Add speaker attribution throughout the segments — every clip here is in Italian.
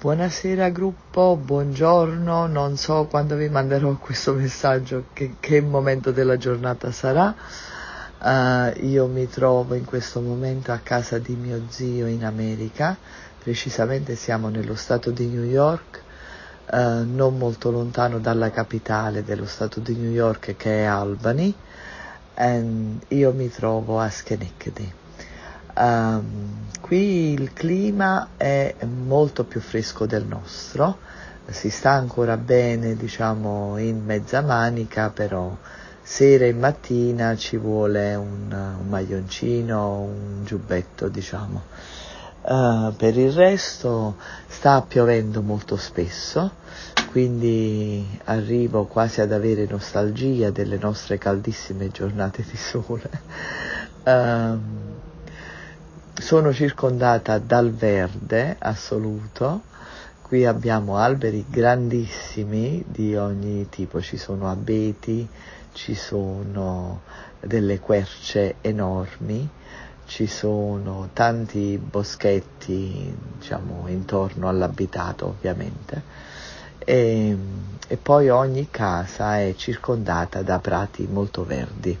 Speaker 1: Buonasera gruppo, buongiorno, non so quando vi manderò questo messaggio che, che momento della giornata sarà. Uh, io mi trovo in questo momento a casa di mio zio in America, precisamente siamo nello stato di New York, uh, non molto lontano dalla capitale dello stato di New York che è Albany, e io mi trovo a Schenectady. Um, qui il clima è molto più fresco del nostro, si sta ancora bene diciamo in mezza manica, però sera e mattina ci vuole un, un maglioncino, un giubbetto diciamo. Uh, per il resto sta piovendo molto spesso, quindi arrivo quasi ad avere nostalgia delle nostre caldissime giornate di sole. Uh, sono circondata dal verde assoluto, qui abbiamo alberi grandissimi di ogni tipo, ci sono abeti, ci sono delle querce enormi, ci sono tanti boschetti diciamo intorno all'abitato ovviamente. E, e poi ogni casa è circondata da prati molto verdi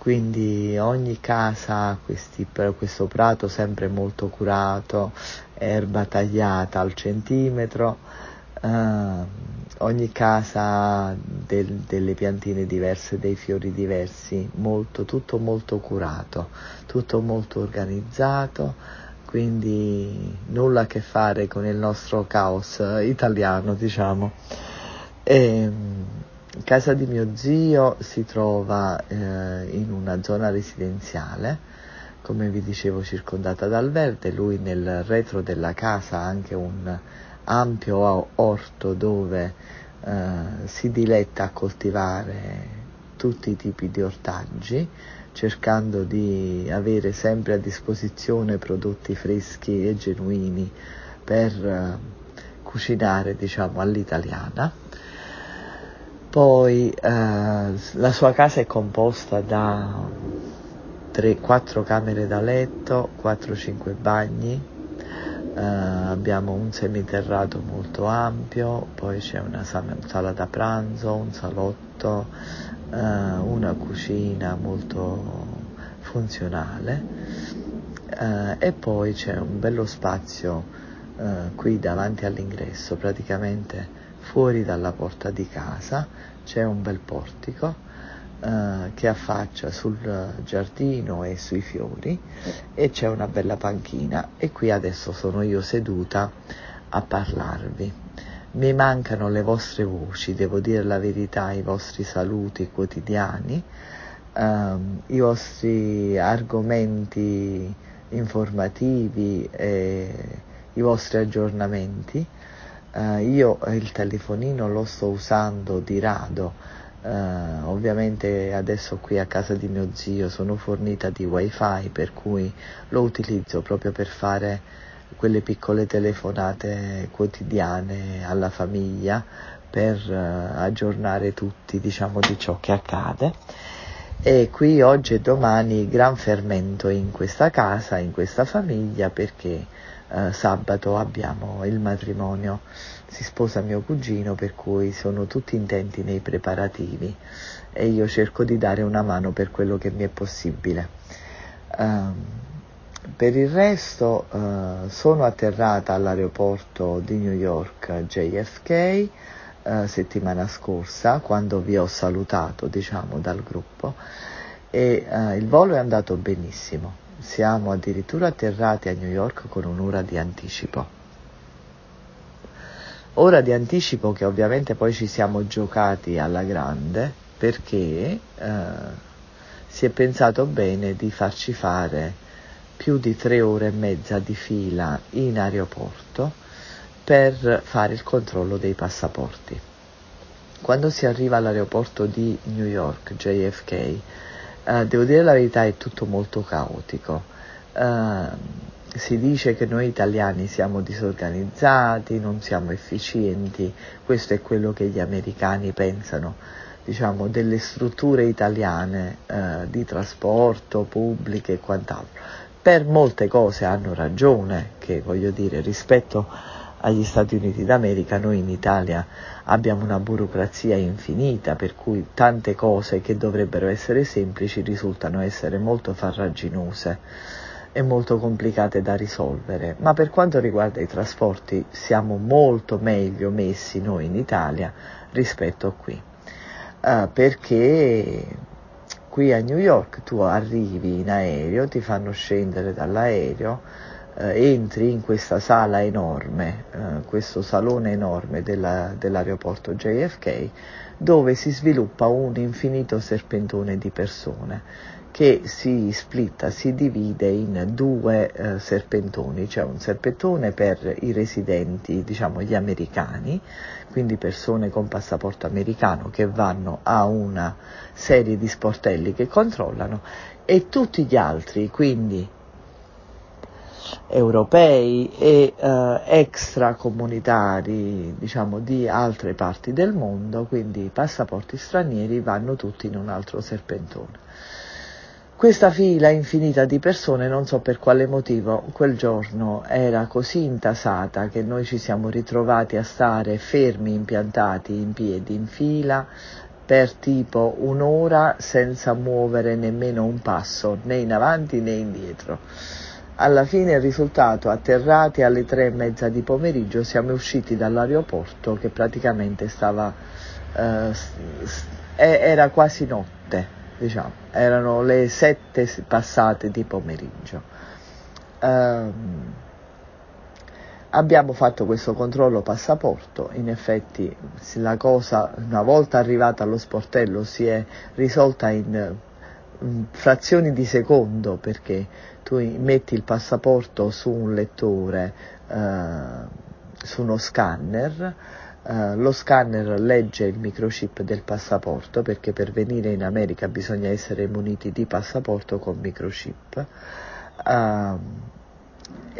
Speaker 1: quindi ogni casa questi, questo prato sempre molto curato, erba tagliata al centimetro, eh, ogni casa del, delle piantine diverse, dei fiori diversi, molto, tutto molto curato, tutto molto organizzato, quindi nulla a che fare con il nostro caos italiano, diciamo. E, ehm, casa di mio zio si trova eh, in una zona residenziale, come vi dicevo circondata dal verde, lui nel retro della casa ha anche un ampio orto dove eh, si diletta a coltivare tutti i tipi di ortaggi, cercando di avere sempre a disposizione prodotti freschi e genuini per eh, cucinare diciamo all'italiana poi eh, la sua casa è composta da 3-4 camere da letto, 4-5 bagni, eh, abbiamo un semiterrato molto ampio, poi c'è una sala da pranzo, un salotto, eh, una cucina molto funzionale eh, e poi c'è un bello spazio eh, qui davanti all'ingresso, praticamente Fuori dalla porta di casa c'è un bel portico eh, che affaccia sul giardino e sui fiori e c'è una bella panchina e qui adesso sono io seduta a parlarvi. Mi mancano le vostre voci, devo dire la verità, i vostri saluti quotidiani, ehm, i vostri argomenti informativi e i vostri aggiornamenti Uh, io il telefonino lo sto usando di rado, uh, ovviamente adesso qui a casa di mio zio sono fornita di wifi per cui lo utilizzo proprio per fare quelle piccole telefonate quotidiane alla famiglia per uh, aggiornare tutti diciamo di ciò che accade. E qui oggi e domani gran fermento in questa casa, in questa famiglia perché eh, sabato abbiamo il matrimonio, si sposa mio cugino per cui sono tutti intenti nei preparativi. E io cerco di dare una mano per quello che mi è possibile. Um, per il resto uh, sono atterrata all'aeroporto di New York JFK uh, settimana scorsa quando vi ho salutato diciamo dal gruppo. E uh, il volo è andato benissimo siamo addirittura atterrati a New York con un'ora di anticipo. Ora di anticipo che ovviamente poi ci siamo giocati alla grande perché eh, si è pensato bene di farci fare più di tre ore e mezza di fila in aeroporto per fare il controllo dei passaporti. Quando si arriva all'aeroporto di New York, JFK, Uh, devo dire la verità, è tutto molto caotico. Uh, si dice che noi italiani siamo disorganizzati, non siamo efficienti, questo è quello che gli americani pensano, diciamo, delle strutture italiane uh, di trasporto, pubbliche e quant'altro. Per molte cose hanno ragione, che voglio dire, rispetto agli Stati Uniti d'America, noi in Italia abbiamo una burocrazia infinita, per cui tante cose che dovrebbero essere semplici risultano essere molto farraginose e molto complicate da risolvere. Ma per quanto riguarda i trasporti siamo molto meglio messi noi in Italia rispetto a qui, uh, perché qui a New York tu arrivi in aereo, ti fanno scendere dall'aereo, eh, entri in questa sala enorme, eh, questo salone enorme della, dell'aeroporto JFK, dove si sviluppa un infinito serpentone di persone che si splitta, si divide in due eh, serpentoni, cioè un serpentone per i residenti, diciamo gli americani, quindi persone con passaporto americano che vanno a una serie di sportelli che controllano e tutti gli altri, quindi europei e eh, extracomunitari diciamo di altre parti del mondo, quindi i passaporti stranieri vanno tutti in un altro serpentone. Questa fila infinita di persone, non so per quale motivo, quel giorno era così intasata che noi ci siamo ritrovati a stare fermi, impiantati in piedi, in fila, per tipo un'ora senza muovere nemmeno un passo, né in avanti né indietro. Alla fine il risultato, atterrati alle tre e mezza di pomeriggio, siamo usciti dall'aeroporto che praticamente stava, eh, era quasi notte diciamo, erano le sette passate di pomeriggio. Um, abbiamo fatto questo controllo passaporto, in effetti la cosa una volta arrivata allo sportello si è risolta in frazioni di secondo perché tu metti il passaporto su un lettore, uh, su uno scanner, Uh, lo scanner legge il microchip del passaporto perché per venire in America bisogna essere muniti di passaporto con microchip. Uh,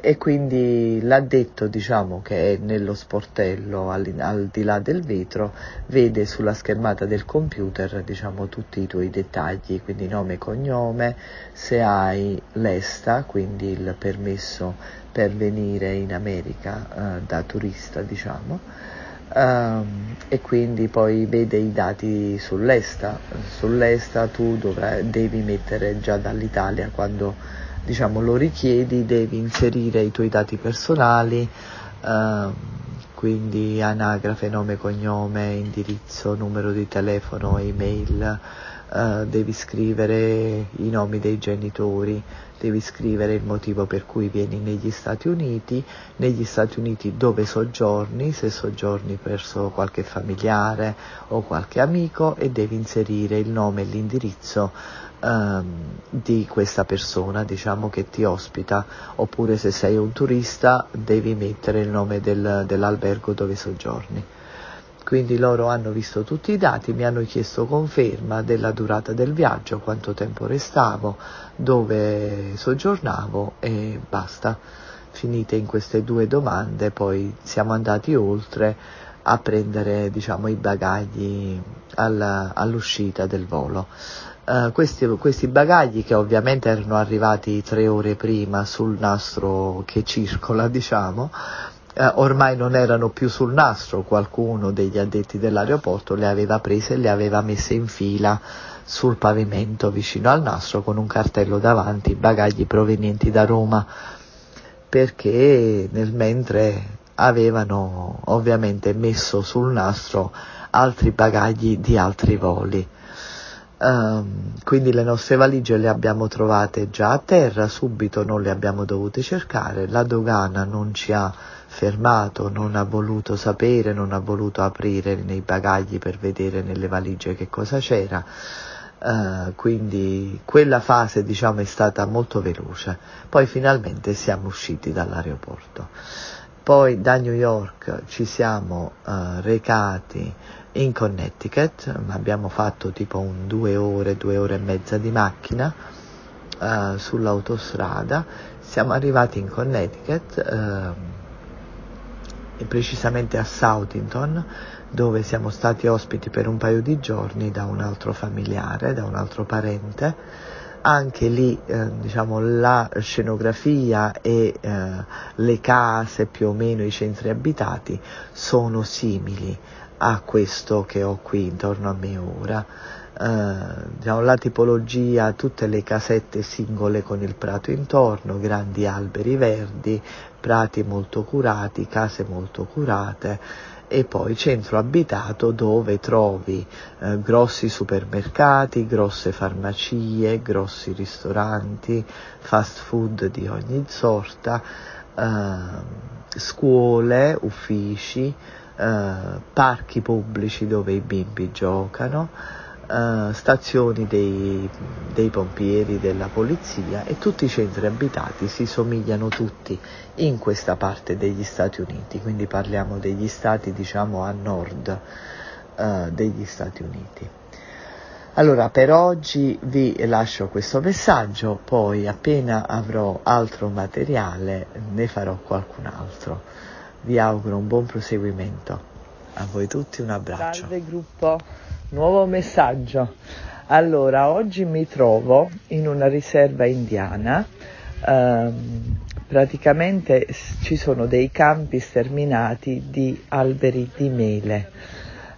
Speaker 1: e quindi l'addetto diciamo che è nello sportello al, al, di là del vetro vede sulla schermata del computer diciamo tutti i tuoi dettagli quindi nome e cognome se hai l'ESTA quindi il permesso per venire in America uh, da turista diciamo Um, e quindi poi vede i dati sull'ESTA, sull'ESTA tu dovrai, devi mettere già dall'Italia quando diciamo, lo richiedi, devi inserire i tuoi dati personali, um, quindi anagrafe, nome, cognome, indirizzo, numero di telefono, email, uh, devi scrivere i nomi dei genitori, devi scrivere il motivo per cui vieni negli Stati Uniti, negli Stati Uniti dove soggiorni, se soggiorni presso qualche familiare o qualche amico e devi inserire il nome e l'indirizzo ehm, di questa persona, diciamo che ti ospita, oppure se sei un turista devi mettere il nome del, dell'albergo dove soggiorni quindi loro hanno visto tutti i dati, mi hanno chiesto conferma della durata del viaggio, quanto tempo restavo, dove soggiornavo e basta. Finite in queste due domande, poi siamo andati oltre a prendere diciamo, i bagagli alla, all'uscita del volo. Uh, questi, questi, bagagli che ovviamente erano arrivati tre ore prima sul nastro che circola, diciamo, eh, ormai non erano più sul nastro, qualcuno degli addetti dell'aeroporto le aveva prese e le aveva messe in fila sul pavimento vicino al nastro con un cartello davanti, bagagli provenienti da Roma, perché nel mentre avevano ovviamente messo sul nastro altri bagagli di altri voli. Um, quindi le nostre valigie le abbiamo trovate già a terra, subito non le abbiamo dovute cercare, la dogana non ci ha fermato, non ha voluto sapere, non ha voluto aprire nei bagagli per vedere nelle valigie che cosa c'era. Uh, quindi quella fase diciamo è stata molto veloce poi finalmente siamo usciti dall'aeroporto poi da New York ci siamo uh, recati in Connecticut abbiamo fatto tipo un due ore due ore e mezza di macchina uh, sull'autostrada siamo arrivati in Connecticut e precisamente a Southington, dove siamo stati ospiti per un paio di giorni da un altro familiare, da un altro parente. Anche lì eh, diciamo, la scenografia e eh, le case più o meno i centri abitati sono simili a questo che ho qui intorno a me ora. Uh, diciamo, la tipologia, tutte le casette singole con il prato intorno, grandi alberi verdi, prati molto curati, case molto curate e poi centro abitato dove trovi eh, grossi supermercati, grosse farmacie, grossi ristoranti, fast food di ogni sorta, eh, scuole, uffici, eh, parchi pubblici dove i bimbi giocano, uh, stazioni dei, dei, pompieri, della polizia e tutti i centri abitati si somigliano tutti in questa parte degli Stati Uniti, quindi parliamo degli stati diciamo a nord uh, degli Stati Uniti. Allora per oggi vi lascio questo messaggio, poi appena avrò altro materiale ne farò qualcun altro. Vi auguro un buon proseguimento. A voi tutti un abbraccio. Salve gruppo. Nuovo messaggio. Allora, oggi mi trovo in una riserva indiana. Ehm, praticamente ci sono dei campi sterminati di alberi di mele.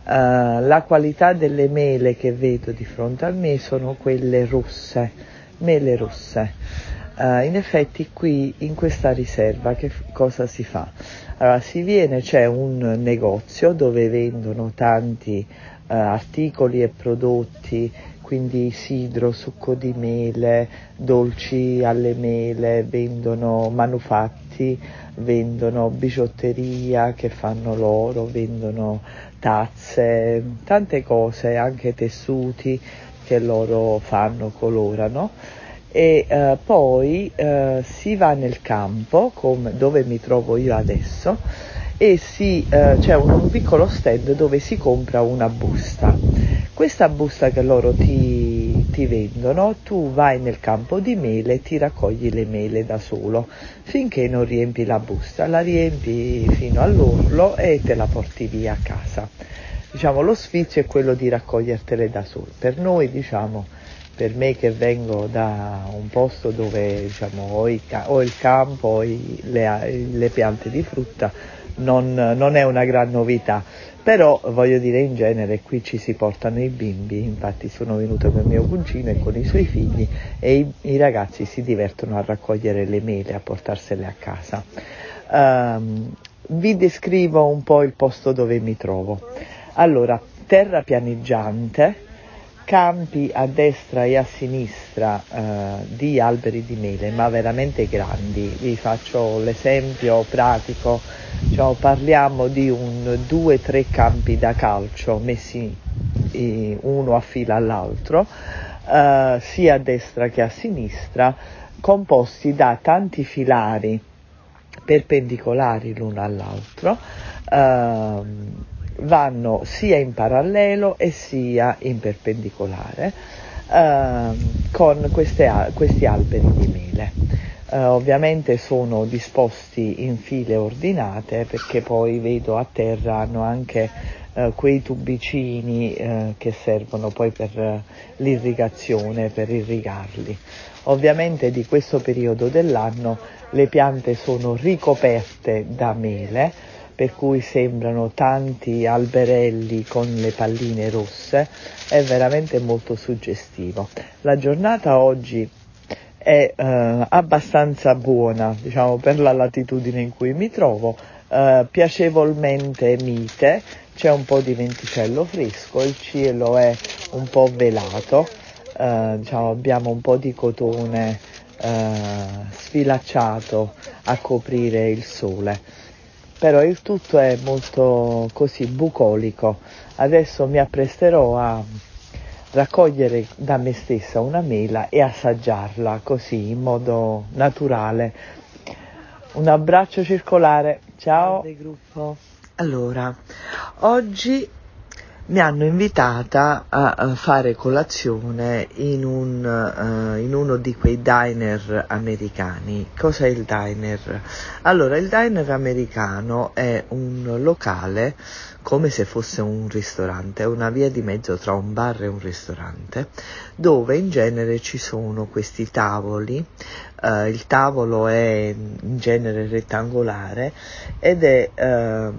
Speaker 1: Uh, la qualità delle mele che vedo di fronte a me sono quelle rosse, mele rosse. Uh, in effetti qui in questa riserva che f- cosa si fa? Allora si viene, c'è un negozio dove vendono tanti eh, articoli e prodotti, quindi sidro, succo di mele, dolci alle mele, vendono manufatti, vendono bigiotteria che fanno loro, vendono tazze, tante cose, anche tessuti che loro fanno, colorano e eh, poi eh, si va nel campo come, dove mi trovo io adesso e si, eh, c'è un, un, piccolo stand dove si compra una busta. Questa busta che loro ti, ti vendono, tu vai nel campo di mele e ti raccogli le mele da solo finché non riempi la busta, la riempi fino all'orlo e te la porti via a casa. Diciamo, lo sfizio è quello di raccogliertele da solo. Per noi, diciamo, per me che vengo da un posto dove diciamo, ho, i, ho il campo, ho i, le, le piante di frutta, non, non è una gran novità, però voglio dire in genere qui ci si portano i bimbi, infatti sono venuta con mio cugino e con i suoi figli e i, i ragazzi si divertono a raccogliere le mele, a portarsele a casa. Um, vi descrivo un po' il posto dove mi trovo. Allora, terra pianeggiante, campi a destra e a sinistra eh, di alberi di mele, ma veramente grandi. Vi faccio l'esempio pratico, cioè, parliamo di un due tre campi da calcio messi eh, uno a fila all'altro, eh, sia a destra che a sinistra, composti da tanti filari perpendicolari l'uno all'altro. Vanno sia in parallelo e sia in perpendicolare eh, con queste, questi alberi di mele. Eh, ovviamente sono disposti in file ordinate perché poi vedo a terra hanno anche eh, quei tubicini eh, che servono poi per l'irrigazione, per irrigarli. Ovviamente di questo periodo dell'anno le piante sono ricoperte da mele, per cui sembrano tanti alberelli con le palline rosse, è veramente molto suggestivo. La giornata oggi è eh, abbastanza buona, diciamo, per la latitudine in cui mi trovo, eh, piacevolmente mite, c'è un po' di venticello fresco, il cielo è un po' velato, eh, diciamo, abbiamo un po' di cotone eh, sfilacciato a coprire il sole però il tutto è molto così bucolico. Adesso mi appresterò a raccogliere da me stessa una mela e assaggiarla così in modo naturale. Un abbraccio circolare, ciao. Allora, oggi mi hanno invitata a fare colazione in, un, uh, in, uno di quei diner americani. Cos'è il diner? Allora, il diner americano è un locale come se fosse un ristorante, una via di mezzo tra un bar e un ristorante, dove in genere ci sono questi tavoli, uh, il tavolo è in genere rettangolare ed è uh,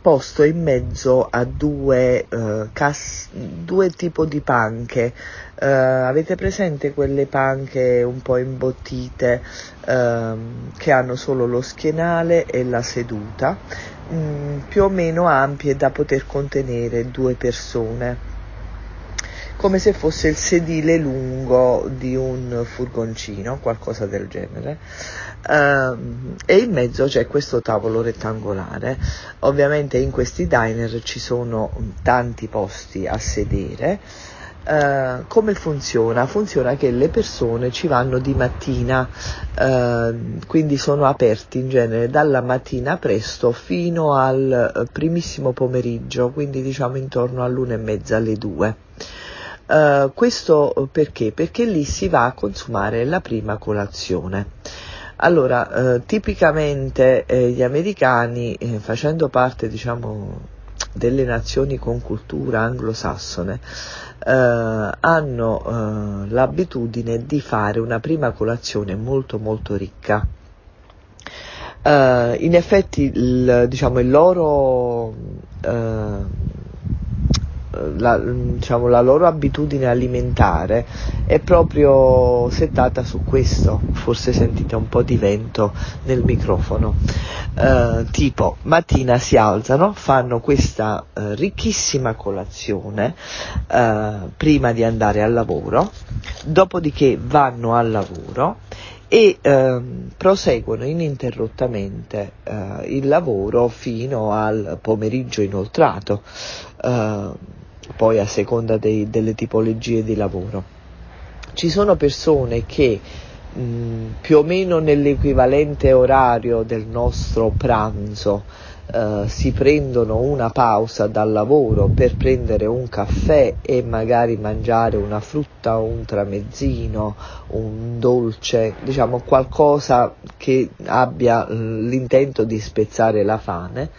Speaker 1: posto in mezzo a due, uh, cas- due tipi di panche, avete presente quelle panche un po' imbottite che hanno solo lo schienale e la seduta? mm, più o meno ampie da poter contenere due persone come se fosse il sedile lungo di un furgoncino, qualcosa del genere. Uh, e in mezzo c'è questo tavolo rettangolare. Ovviamente in questi diner ci sono tanti posti a sedere Uh, come funziona? Funziona che le persone ci vanno di mattina, uh, quindi sono aperti in genere dalla mattina presto fino al eh, primissimo pomeriggio, quindi diciamo intorno all'una e mezza alle due. Uh, questo perché? Perché lì si va a consumare la prima colazione. Allora, tipicamente eh, gli americani, eh, facendo parte diciamo delle nazioni con cultura anglosassone eh, hanno eh, l'abitudine di fare una prima colazione molto molto ricca. Uh, in effetti il, diciamo, il loro uh, la, diciamo, la loro abitudine alimentare è proprio settata su questo, forse sentite un po' di vento nel microfono, uh, tipo mattina si alzano, fanno questa uh, ricchissima colazione uh, prima di andare al lavoro, dopodiché vanno al lavoro e ehm, proseguono ininterrottamente eh, il lavoro fino al pomeriggio inoltrato. Eh, poi a seconda dei, delle tipologie di lavoro. Ci sono persone che mh, più o meno nell'equivalente orario del nostro pranzo Uh, si prendono una pausa dal lavoro per prendere un caffè e magari mangiare una frutta un tramezzino, un dolce, diciamo qualcosa che abbia l'intento di spezzare la fame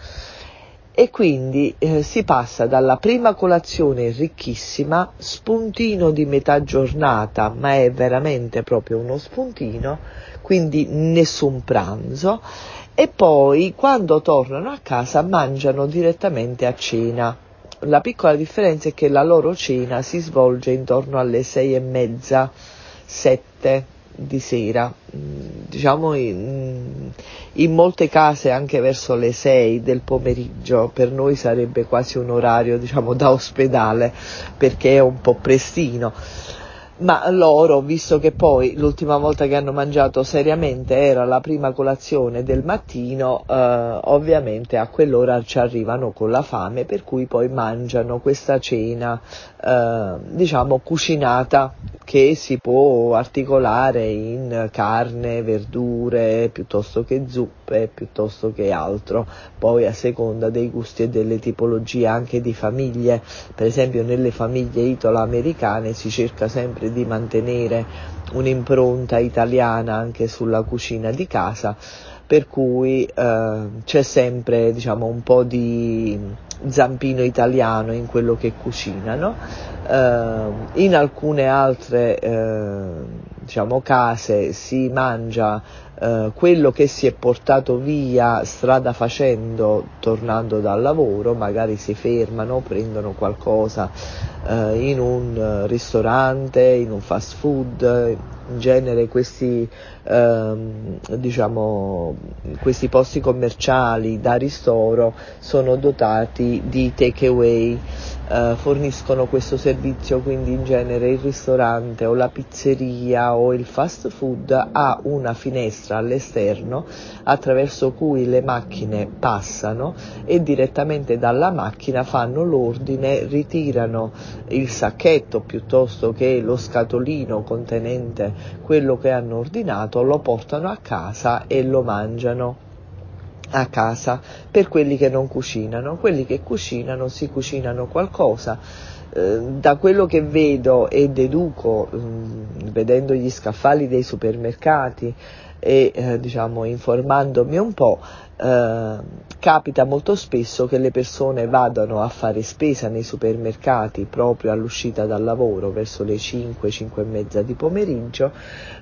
Speaker 1: e quindi eh, si passa dalla prima colazione ricchissima, spuntino di metà giornata, ma è veramente proprio uno spuntino, quindi nessun pranzo, e poi quando tornano a casa mangiano direttamente a cena. La piccola differenza è che la loro cena si svolge intorno alle sei e mezza, sette di sera, mm, diciamo in, in, molte case anche verso le 6 del pomeriggio, per noi sarebbe quasi un orario diciamo da ospedale perché è un po' prestino. Ma loro, visto che poi l'ultima volta che hanno mangiato seriamente era la prima colazione del mattino, eh, ovviamente a quell'ora ci arrivano con la fame, per cui poi mangiano questa cena, eh, diciamo, cucinata che si può articolare in carne, verdure, piuttosto che zuppe, piuttosto che altro, poi a seconda dei gusti e delle tipologie anche di famiglie, per esempio nelle famiglie italo-americane si cerca sempre di mantenere un'impronta italiana anche sulla cucina di casa, per cui eh, c'è sempre diciamo, un po' di zampino italiano in quello che cucinano. Uh, in alcune altre uh, diciamo, case si mangia uh, quello che si è portato via strada facendo tornando dal lavoro, magari si fermano, prendono qualcosa in un ristorante, in un fast food, in genere questi, ehm, diciamo, questi posti commerciali da ristoro sono dotati di take away eh, forniscono questo servizio, quindi in genere il ristorante o la pizzeria o il fast food ha una finestra all'esterno attraverso cui le macchine passano e direttamente dalla macchina fanno l'ordine, ritirano il sacchetto piuttosto che lo scatolino contenente quello che hanno ordinato, lo portano a casa e lo mangiano a casa per quelli che non cucinano, quelli che cucinano si cucinano qualcosa. Eh, da quello che vedo e deduco, mm, vedendo gli scaffali dei supermercati, e eh, diciamo informandomi un po' eh, capita molto spesso che le persone vadano a fare spesa nei supermercati proprio all'uscita dal lavoro verso le 5, 5 e mezza di pomeriggio,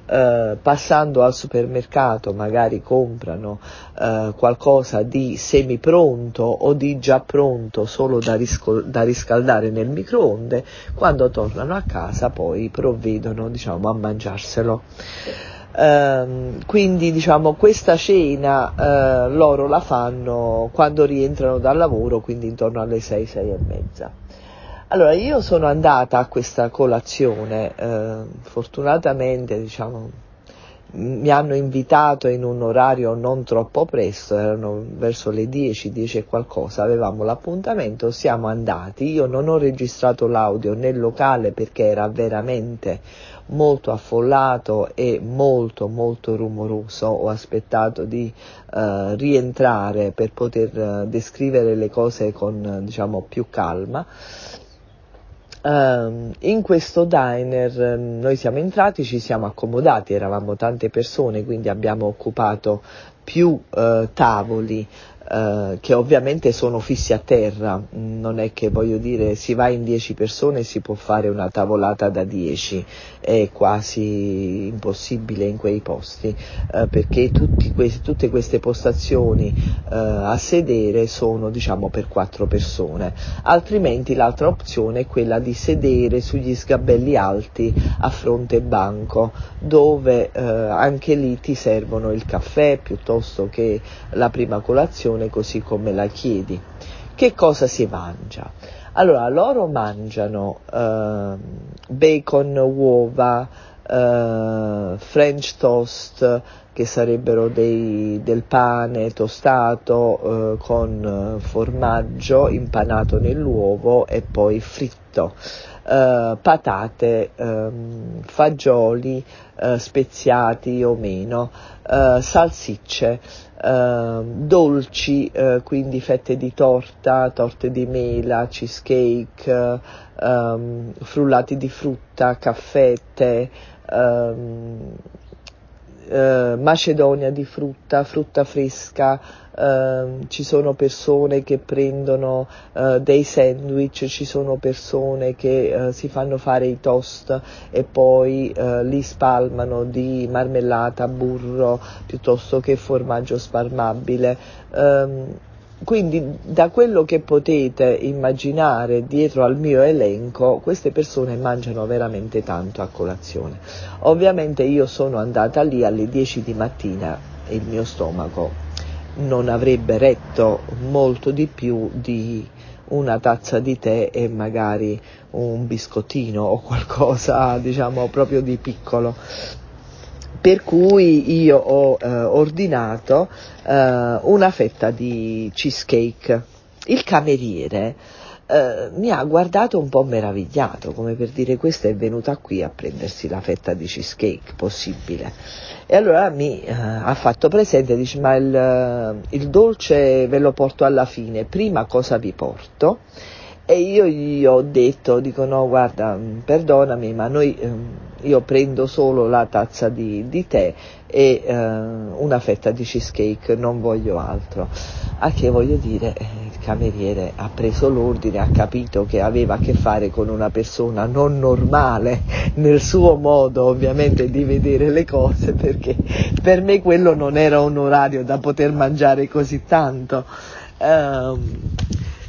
Speaker 1: eh, passando al supermercato magari comprano eh, qualcosa di semi pronto o di già pronto solo da, risco- da riscaldare nel microonde, quando tornano a casa poi provvedono diciamo, a mangiarselo. Uh, quindi diciamo questa cena uh, loro la fanno quando rientrano dal lavoro, quindi intorno alle 6, 6 e mezza. Allora io sono andata a questa colazione, uh, fortunatamente diciamo mi hanno invitato in un orario non troppo presto, erano verso le 10, 10 e qualcosa, avevamo l'appuntamento, siamo andati, io non ho registrato l'audio nel locale perché era veramente molto affollato e molto molto rumoroso, ho aspettato di uh, rientrare per poter uh, descrivere le cose con diciamo più calma. Uh, in questo diner um, noi siamo entrati, ci siamo accomodati, eravamo tante persone, quindi abbiamo occupato più uh, tavoli Uh, che ovviamente sono fissi a terra, non è che voglio dire si va in 10 persone e si può fare una tavolata da 10, è quasi impossibile in quei posti, uh, perché questi, tutte queste postazioni uh, a sedere sono diciamo per 4 persone, altrimenti l'altra opzione è quella di sedere sugli sgabelli alti a fronte banco, dove anche lì ti servono il caffè piuttosto che la prima colazione colazione così come la chiedi. Che cosa si mangia? Allora, loro mangiano uh, bacon, uova, uh, french toast, che sarebbero dei, del pane tostato uh, con formaggio impanato nell'uovo e poi fritto. Uh, patate, um, fagioli uh, speziati o meno, uh, salsicce, Ehm, dolci, eh, quindi fette di torta, torte di mela, cheesecake, ehm, frullati di frutta, caffè, tè, ehm, eh, macedonia di frutta, frutta fresca, Uh, ci sono persone che prendono uh, dei sandwich, ci sono persone che uh, si fanno fare i toast e poi li spalmano di marmellata, burro piuttosto che formaggio spalmabile. Quindi da quello che potete immaginare dietro al mio elenco, queste persone mangiano veramente tanto a colazione. Ovviamente io sono andata lì alle 10 di mattina e il mio stomaco non avrebbe retto molto di più di una tazza di tè e magari un biscottino o qualcosa diciamo proprio di piccolo per cui io ho eh, ordinato eh, una fetta di cheesecake il cameriere eh, mi ha guardato un po' meravigliato, come per dire questa è venuta qui a prendersi la fetta di cheesecake, possibile. E allora mi eh, ha fatto presente, dice ma il, eh, il dolce ve lo porto alla fine, prima cosa vi porto? E io gli ho detto, dico no guarda, mm, perdonami, ma noi, ehm, io prendo solo la tazza di, di tè e eh, una fetta di cheesecake, non voglio altro. A che voglio dire, eh, il cameriere ha preso l'ordine, ha capito che aveva a che fare con una persona non normale nel suo modo ovviamente di vedere le cose, perché per me quello non era un orario da poter mangiare così tanto. Um,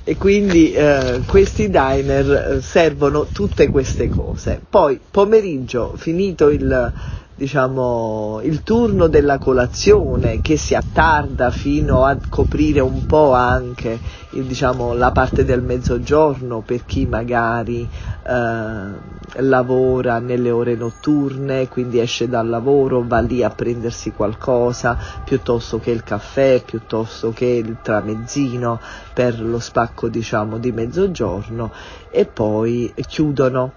Speaker 1: e quindi eh, questi diner eh, servono tutte queste cose. Poi pomeriggio, finito il, diciamo, il turno della colazione che si attarda fino a coprire un po' anche il, diciamo, la parte del mezzogiorno per chi magari eh, lavora nelle ore notturne, quindi esce dal lavoro, va lì a prendersi qualcosa piuttosto che il caffè, piuttosto che il tramezzino per lo spacco diciamo, di mezzogiorno e poi chiudono.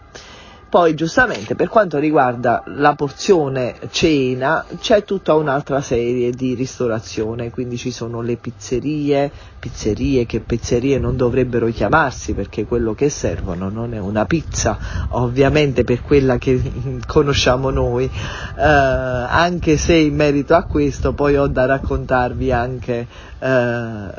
Speaker 1: Poi giustamente per quanto riguarda la porzione cena c'è tutta un'altra serie di ristorazione, quindi ci sono le pizzerie, pizzerie che pizzerie non dovrebbero chiamarsi perché quello che servono non è una pizza, ovviamente per quella che conosciamo noi, eh, anche se in merito a questo poi ho da raccontarvi anche eh,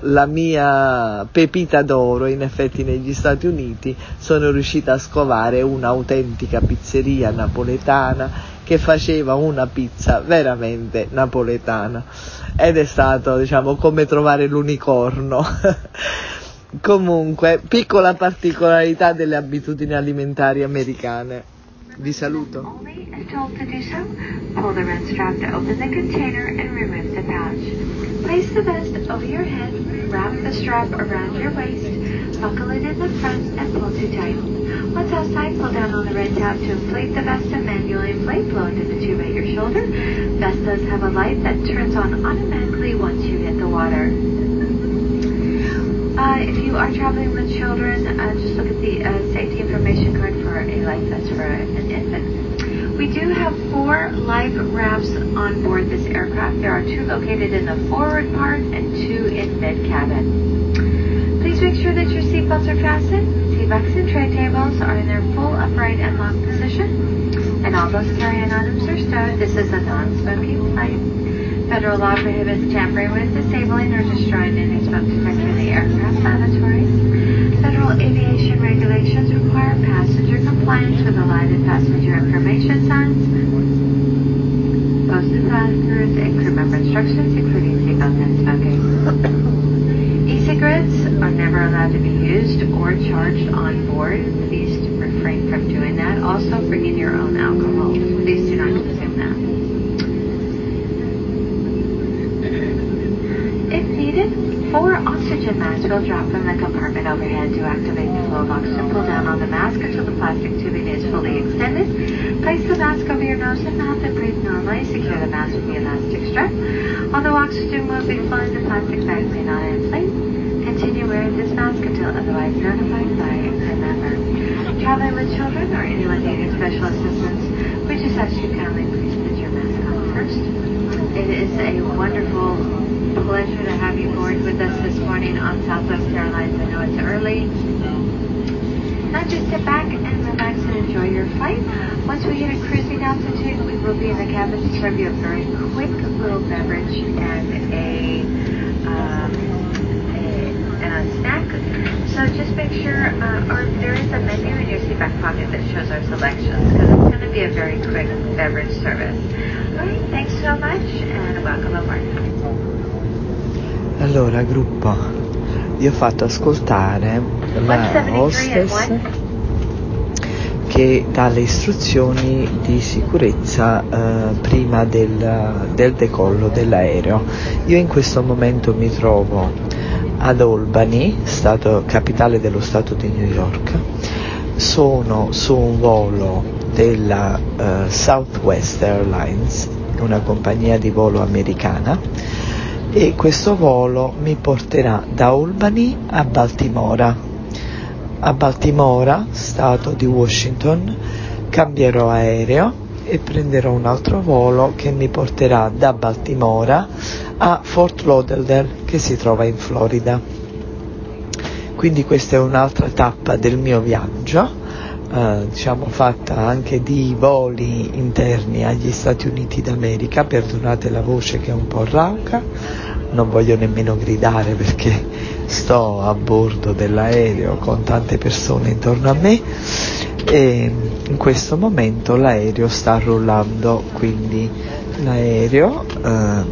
Speaker 1: la mia pepita d'oro, in effetti negli Stati Uniti sono riuscita a scovare un'autentica pizzeria napoletana che faceva una pizza veramente napoletana ed è stato diciamo come trovare l'unicorno. Comunque, piccola particolarità delle abitudini alimentari americane. Vi saluto.
Speaker 2: Pull the strap to open the container and remove the pouch.
Speaker 1: Place the vest over your head, wrap the strap around your waist, buckle it in the front, and pull too tight. Once outside, pull down on the red tab to inflate the vest and manually inflate, blow into the tube at your shoulder. Vest does have a light that turns on automatically once you hit the water. Uh, if you are traveling with children, uh, just look at the uh, safety information card for a life vest for an infant. We do have four life rafts on board this aircraft. There are two located in the forward part and two in mid-cabin. Please make sure that your seatbelts are fastened. Seatbacks and tray tables are in their full upright and locked position. And all those carry-on items are stowed. This is a non-smoking flight. Federal law prohibits tampering with, disabling, or destroying any smoke detector in the aircraft lavatory. Federal aviation regulations require passenger compliance with the lighted passenger information signs, posted passengers and crew member instructions, including seatbelt and smoking. E-cigarettes are never allowed to be used or charged on board. Please refrain from doing that. Also, bring in your own alcohol. Please do not consume that. If needed, Four oxygen masks will drop from the compartment overhead to activate the flow of oxygen. Pull down on the mask until the plastic tubing is fully extended. Place the mask over your nose and mouth and breathe normally. Secure the mask with the elastic strap. Although oxygen will be flowing, the plastic bags may not inflate. Continue wearing this mask until otherwise notified by a member. Traveling with children or anyone needing special assistance, we just ask you kindly please put your mask on first. It is a wonderful pleasure to have you board with us this morning on Southwest Airlines. I know it's early. Now just sit back and relax and enjoy your flight. Once we hit a cruising altitude, we will be in the cabin to serve you a very quick little beverage and a, um, a, a snack. So just make sure, uh, or there is a menu in your seat back pocket that shows our selections because it's going to be a very quick beverage service. All right, thanks so much and welcome aboard. Allora, gruppo, vi ho fatto ascoltare la hostess che dà le istruzioni di sicurezza eh, prima del, del decollo dell'aereo. Io in questo momento mi trovo ad Albany, stato, capitale dello stato di New York. Sono su un volo della uh, Southwest Airlines, una compagnia di volo americana e questo volo mi porterà da Albany a Baltimora. A Baltimora, stato di Washington, cambierò aereo e prenderò un altro volo che mi porterà da Baltimora a Fort Lauderdale che si trova in Florida. Quindi questa è un'altra tappa del mio viaggio, eh, diciamo fatta anche di voli interni agli Stati Uniti d'America, perdonate la voce che è un po' rauca, non voglio nemmeno gridare perché sto a bordo dell'aereo con tante persone intorno a me. E in questo momento l'aereo sta rullando, quindi l'aereo eh,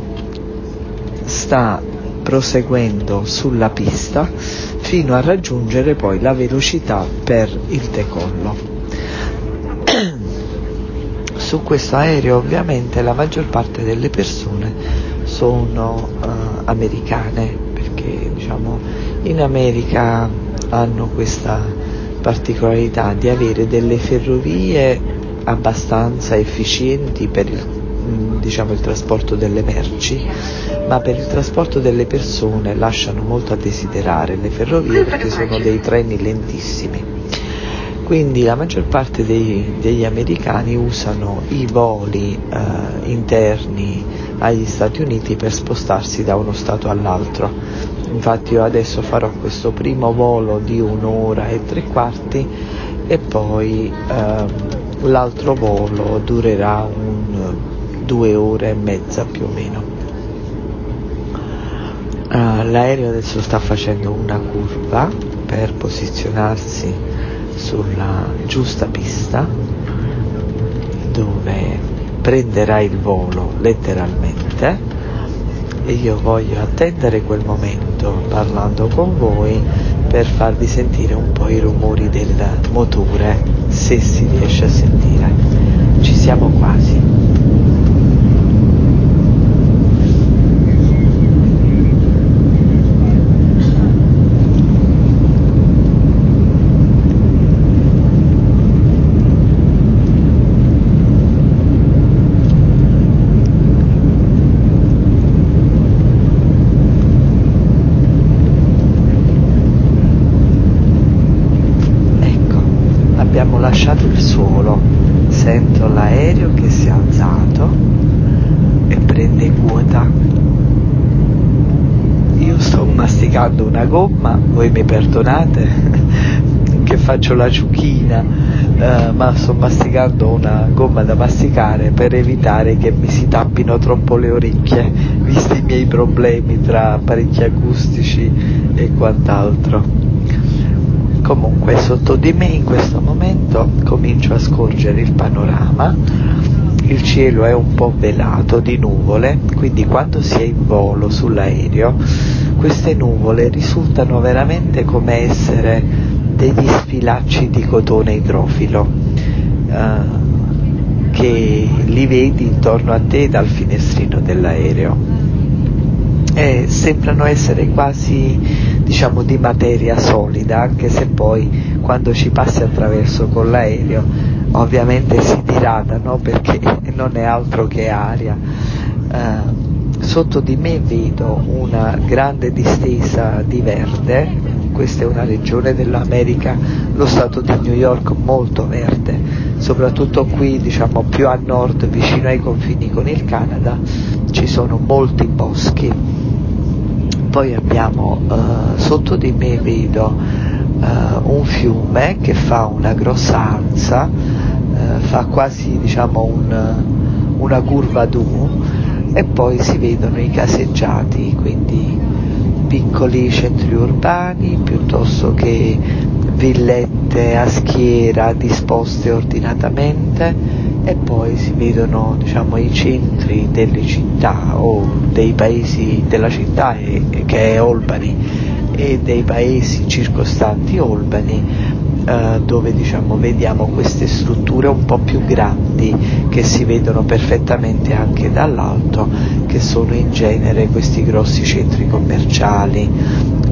Speaker 1: sta proseguendo sulla pista fino a raggiungere poi la velocità per il decollo. Su questo aereo ovviamente la maggior parte delle persone sono uh, americane perché diciamo in America hanno questa particolarità di avere delle ferrovie abbastanza efficienti per il, diciamo, il trasporto delle merci, ma per il trasporto delle persone lasciano molto a desiderare le ferrovie perché sono dei treni lentissimi. Quindi la maggior parte dei, degli americani usano i voli eh, interni agli Stati Uniti per spostarsi da uno stato all'altro. Infatti io adesso farò questo primo volo di un'ora e tre quarti e poi ehm, l'altro volo durerà un, due ore e mezza più o meno. Uh, l'aereo adesso sta facendo una curva per posizionarsi sulla giusta pista dove prenderà il volo letteralmente e io voglio attendere quel momento parlando con voi per farvi sentire un po' i rumori del motore se si riesce a sentire. Ci siamo quasi. lasciato il suolo, sento l'aereo che si è alzato e prende quota. Io sto masticando una gomma, voi mi perdonate che faccio la ciuchina, eh, ma sto masticando una gomma da masticare per evitare che mi si tappino troppo le orecchie, visti i miei problemi tra apparecchi acustici e quant'altro. Comunque sotto di me in questo momento comincio a scorgere il panorama, il cielo è un po' velato di nuvole, quindi quando si è in volo sull'aereo queste nuvole risultano veramente come essere degli sfilacci di cotone idrofilo eh, che li vedi intorno a te dal finestrino dell'aereo e sembrano essere quasi diciamo di materia solida anche se poi quando ci passi attraverso con l'aereo ovviamente si diradano perché non è altro che aria. Eh, sotto di me vedo una grande distesa di verde questa è una regione dell'America lo stato di New York molto verde soprattutto qui diciamo più a nord vicino ai confini con il Canada ci sono molti boschi. Poi abbiamo uh, sotto di me vedo uh, un fiume che fa una grossa ansa, uh, fa quasi diciamo un, una curva ad U e poi si vedono i caseggiati, quindi piccoli centri urbani piuttosto che villette a schiera disposte ordinatamente e poi si vedono diciamo, i centri delle città o dei paesi della città che è Albany e dei paesi circostanti Albany eh, dove diciamo, vediamo queste strutture un po' più grandi che si vedono perfettamente anche dall'alto che sono in genere questi grossi centri commerciali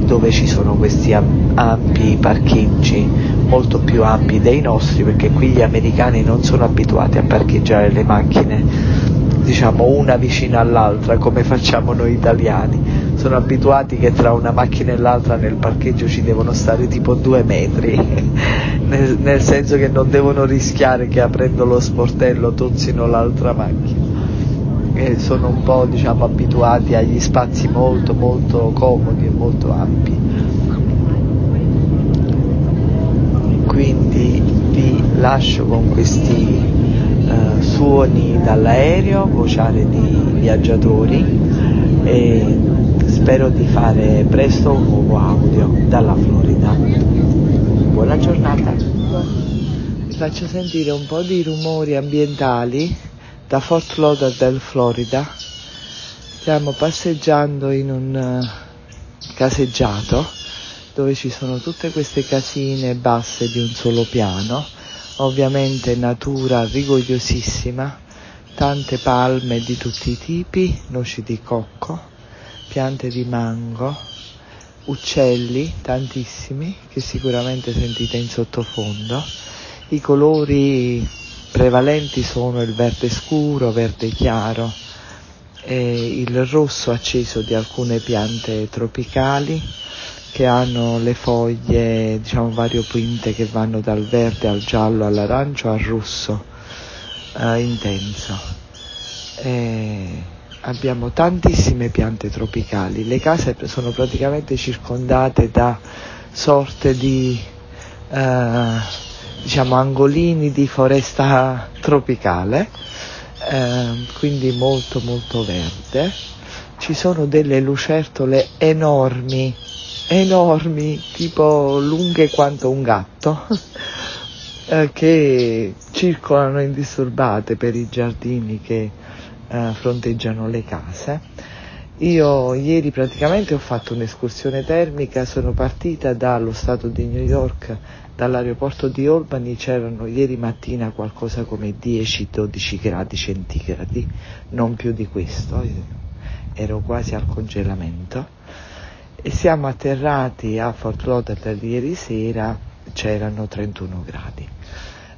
Speaker 1: dove ci sono questi ampi parcheggi molto più ampi dei nostri perché qui gli americani non sono abituati a parcheggiare le macchine diciamo una vicino all'altra come facciamo noi italiani. Sono abituati che tra una macchina e l'altra nel parcheggio ci devono stare tipo due metri nel, nel senso che non devono rischiare che aprendo lo sportello tozzino l'altra macchina. E sono un po' diciamo abituati agli spazi molto molto comodi e molto ampi. Quindi vi lascio con questi uh, suoni dall'aereo, vociare di viaggiatori e spero di fare presto un nuovo audio dalla Florida. Buona giornata. Vi faccio sentire un po' di rumori ambientali da Fort Lauderdale, Florida. Stiamo passeggiando in un uh, caseggiato dove ci sono tutte queste casine basse di un solo piano, ovviamente natura rigogliosissima, tante palme di tutti i tipi, noci di cocco, piante di mango, uccelli tantissimi che sicuramente sentite in sottofondo. I colori prevalenti sono il verde scuro, verde chiaro il rosso acceso di alcune piante tropicali che hanno le foglie diciamo variopinte che vanno dal verde al giallo all'arancio al rosso eh, intenso. E abbiamo tantissime piante tropicali, le case sono praticamente circondate da sorte di eh, diciamo angolini di foresta tropicale, eh, quindi molto molto verde. Ci sono delle lucertole enormi enormi, tipo lunghe quanto un gatto, eh, che circolano indisturbate per i giardini che eh, fronteggiano le case. Io ieri praticamente ho fatto un'escursione termica, sono partita dallo stato di New York, dall'aeroporto di Albany, c'erano ieri mattina qualcosa come 10-12 gradi centigradi, non più di questo, ero quasi al congelamento e siamo atterrati a Fort Lauderdale ieri sera, c'erano 31 gradi.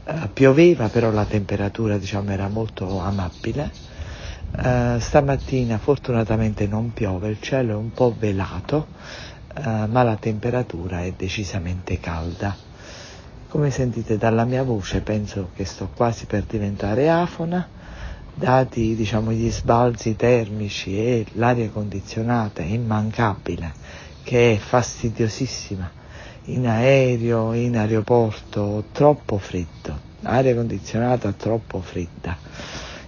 Speaker 1: Uh, pioveva però la temperatura diciamo, era molto amabile. Uh, stamattina fortunatamente non piove, il cielo è un po' velato, uh, ma la temperatura è decisamente calda. Come sentite dalla mia voce penso che sto quasi per diventare afona, dati diciamo, gli sbalzi termici e l'aria condizionata immancabile che è fastidiosissima. In aereo, in aeroporto, troppo freddo, aria condizionata troppo fredda.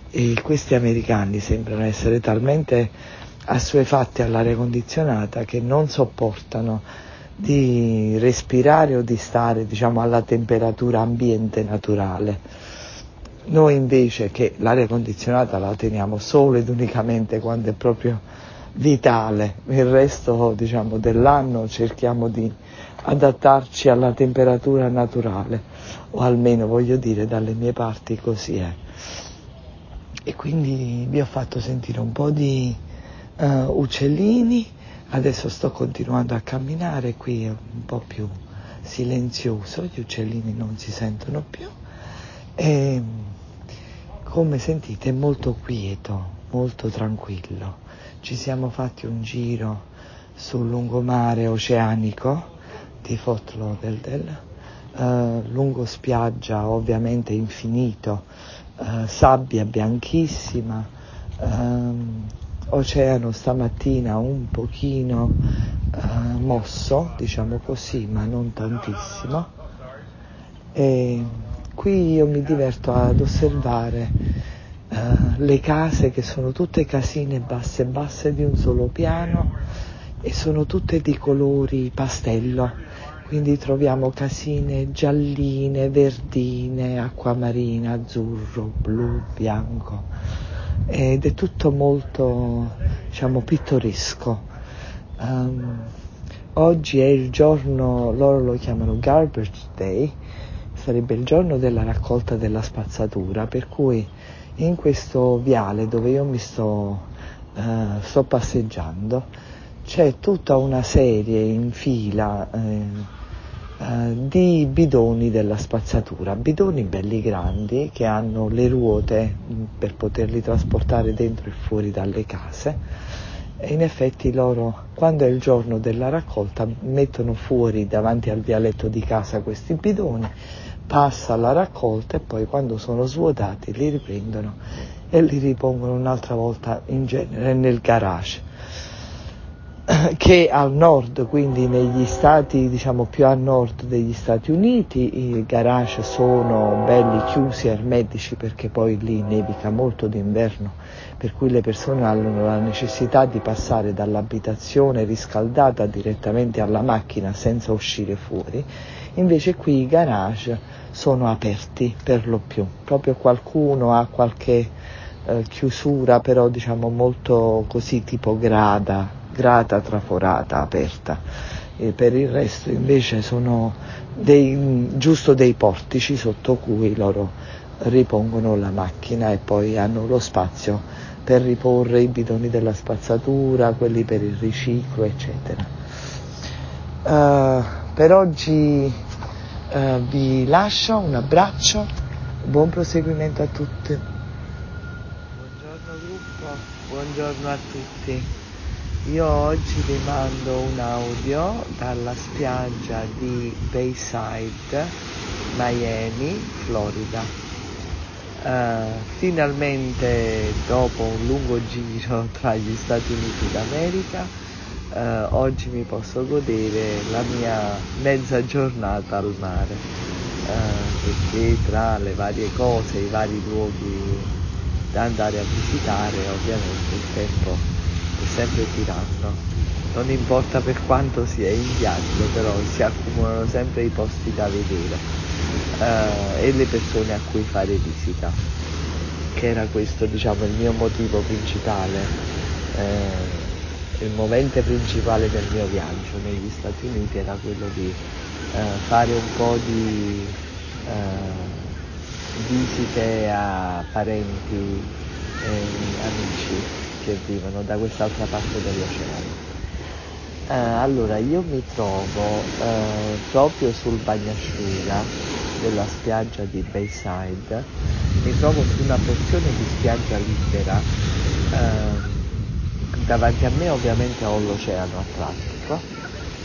Speaker 1: E questi americani sembrano essere talmente assuefatti all'aria condizionata che non sopportano di respirare o di stare diciamo alla temperatura ambiente naturale. Noi invece che l'aria condizionata la teniamo solo ed unicamente quando è proprio vitale, il resto diciamo, dell'anno cerchiamo di adattarci alla temperatura naturale, o almeno voglio dire dalle mie parti così è. E quindi vi ho fatto sentire un po' di uh, uccellini, adesso sto continuando a camminare, qui è un po' più silenzioso, gli uccellini non si sentono più. E come sentite è molto quieto, molto tranquillo ci siamo fatti un giro sul lungomare oceanico di Fort Lauderdale, eh, lungo spiaggia ovviamente infinito, eh, sabbia bianchissima, ehm, oceano stamattina un pochino eh, mosso, diciamo così, ma non tantissimo. E qui io mi diverto ad osservare le case che sono tutte casine basse basse di un solo piano e sono tutte di colori pastello, quindi troviamo casine gialline, verdine, acquamarina, azzurro, blu, bianco ed è tutto molto diciamo pittoresco. Um, oggi è il giorno, loro lo chiamano Garbage Day, sarebbe il giorno della raccolta della spazzatura, per cui in questo viale dove io mi sto, eh, sto passeggiando c'è tutta una serie in fila eh, eh, di bidoni della spazzatura, bidoni belli grandi che hanno le ruote mm, per poterli trasportare dentro e fuori dalle case. In effetti loro, quando è il giorno della raccolta, mettono fuori davanti al vialetto di casa questi bidoni passa alla raccolta e poi quando sono svuotati li riprendono e li ripongono un'altra volta in genere nel garage che al nord, quindi negli stati diciamo più a nord degli Stati Uniti, i garage sono belli chiusi, ermetici perché poi lì nevica molto d'inverno, per cui le persone hanno la necessità di passare dall'abitazione riscaldata direttamente alla macchina senza uscire fuori, invece qui i garage sono aperti per lo più, proprio qualcuno ha qualche eh, chiusura però diciamo molto così tipo grada, grata traforata, aperta. E per il resto invece sono dei, giusto dei portici sotto cui loro ripongono la macchina e poi hanno lo spazio per riporre i bidoni della spazzatura, quelli per il riciclo, eccetera. Uh, per oggi Uh, vi lascio un abbraccio, buon proseguimento a tutti. Buongiorno gruppo, buongiorno a tutti. Io oggi vi mando un audio dalla spiaggia di Bayside, Miami, Florida. Uh, finalmente dopo un lungo giro tra gli Stati Uniti d'America, uh, oggi mi posso godere la mia mezza giornata al mare, uh, perché tra le varie cose, i vari luoghi da andare a visitare, ovviamente il tempo è sempre tiranno. Non importa per quanto si è in viaggio, però si accumulano sempre i posti da vedere eh, e le persone a cui fare visita, che era questo diciamo il mio motivo principale, eh, il movente principale del mio viaggio negli Stati Uniti era quello di eh, fare un po' di eh, visite a parenti e amici che vivono da quest'altra parte dell'oceano. Eh, allora, io mi trovo eh, proprio sul bagnasciuga della spiaggia di Bayside, mi trovo su una porzione di spiaggia libera, eh, davanti a me ovviamente ho l'oceano Atlantico,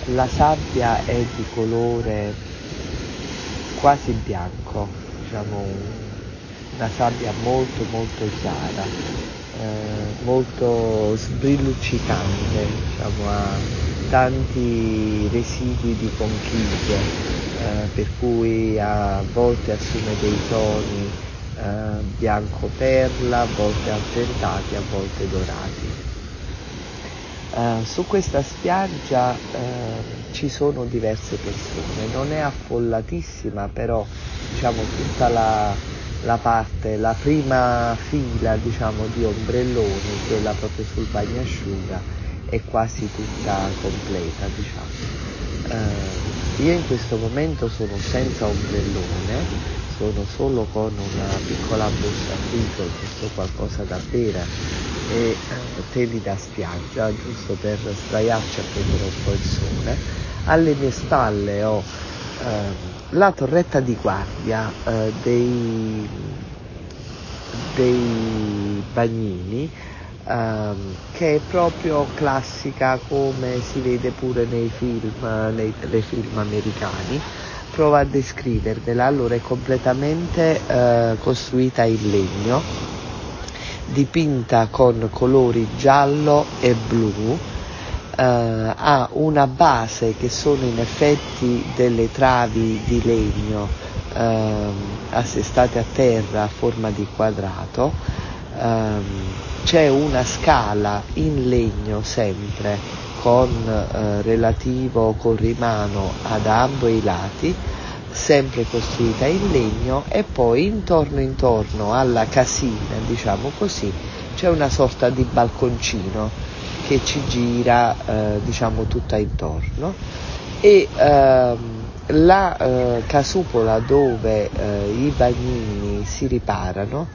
Speaker 1: la sabbia è di colore quasi bianco, diciamo una sabbia molto molto chiara, eh, molto sbrilluccicante, diciamo, ha tanti residui di conchiglie, eh, per cui a volte assume dei toni eh, bianco perla, a volte argentati, a volte dorati. Uh, su questa spiaggia uh, ci sono diverse persone, non è affollatissima, però diciamo tutta la, la parte, la prima fila diciamo, di ombrelloni, quella proprio sul bagnasciuga, è quasi tutta completa. Diciamo. Eh, io in questo momento sono senza ombrellone, sono solo con una piccola borsa qui con giusto qualcosa da bere e eh, teli da spiaggia, giusto per sdraiarci a prendere un po' il sole. Alle mie spalle ho eh, la torretta di guardia eh, dei, dei bagnini ehm, che è proprio classica come si vede pure nei film, nei telefilm americani prova a descrivervela. Allora è completamente eh, costruita in legno dipinta con colori giallo e blu. Eh, ha una base che sono in effetti delle travi di legno eh, assestate a terra a forma di quadrato, eh, c'è una scala in legno sempre con eh, relativo corrimano ad ambo i lati, sempre costruita in legno e poi intorno intorno alla casina, diciamo così, c'è una sorta di balconcino che ci gira eh, diciamo tutta intorno. E ehm, la eh, casupola dove eh, i bagnini si riparano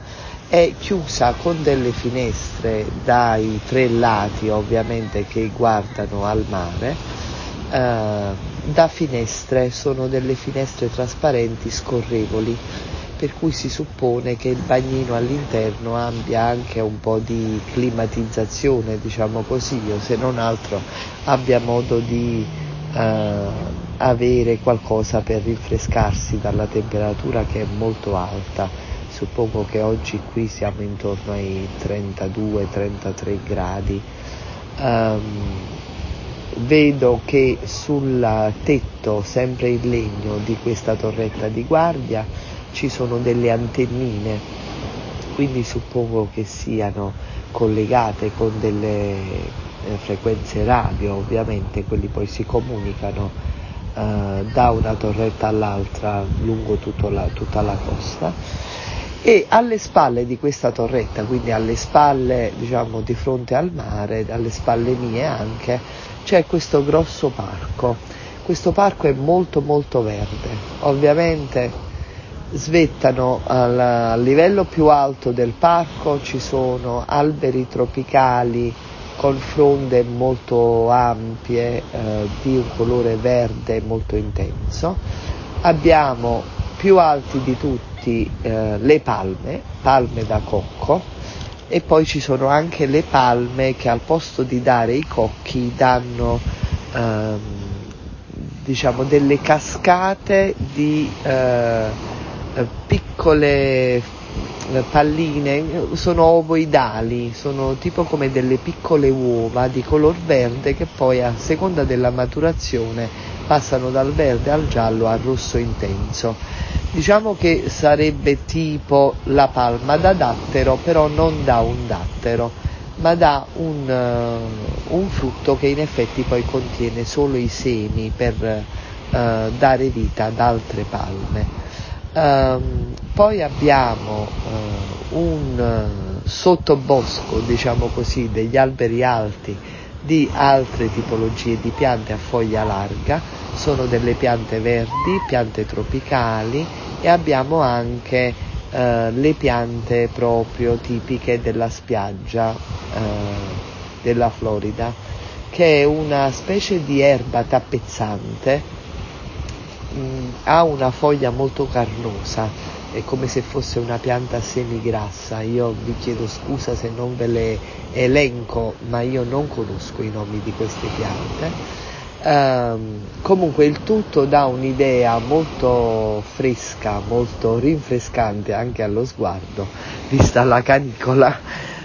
Speaker 1: è chiusa con delle finestre dai tre lati ovviamente che guardano al mare eh, da finestre sono delle finestre trasparenti scorrevoli per cui si suppone che il bagnino all'interno abbia anche un po' di climatizzazione, diciamo così, o se non altro abbia modo di eh, avere qualcosa per rinfrescarsi dalla temperatura che è molto alta. Suppongo che oggi qui siamo intorno ai 32-33 gradi. Um, vedo che sul tetto, sempre in legno di questa torretta di guardia, ci sono delle antennine, quindi suppongo che siano collegate con delle eh, frequenze radio, ovviamente quelli poi si comunicano eh, da una torretta all'altra lungo la, tutta la costa e alle spalle di questa torretta, quindi alle spalle diciamo di fronte al mare, alle spalle mie anche, c'è questo grosso parco. Questo parco è molto molto verde, ovviamente svettano al, livello più alto del parco, ci sono alberi tropicali con fronde molto ampie eh, di un colore verde molto intenso. Abbiamo più alti di tutti eh, le palme, palme da cocco, e poi ci sono anche le palme che al posto di dare i cocchi danno ehm, diciamo delle cascate di eh, piccole palline, sono ovoidali, sono tipo come delle piccole uova di color verde che poi a seconda della maturazione passano dal verde al giallo al rosso intenso. Diciamo che sarebbe tipo la palma da dattero, però non da un dattero, ma da un, uh, un frutto che in effetti poi contiene solo i semi per uh, dare vita ad altre palme. Um, poi abbiamo uh, un uh, sottobosco, diciamo così, degli alberi alti di altre tipologie di piante a foglia larga, sono delle piante verdi, piante tropicali e abbiamo anche uh, le piante proprio tipiche della spiaggia della Florida, che è una specie di erba tappezzante mh, ha una foglia molto carnosa, è come se fosse una pianta semigrassa. Io vi chiedo scusa se non ve le elenco, ma io non conosco i nomi di queste piante. Um, comunque il tutto dà un'idea molto fresca, molto rinfrescante anche allo sguardo, vista la canicola,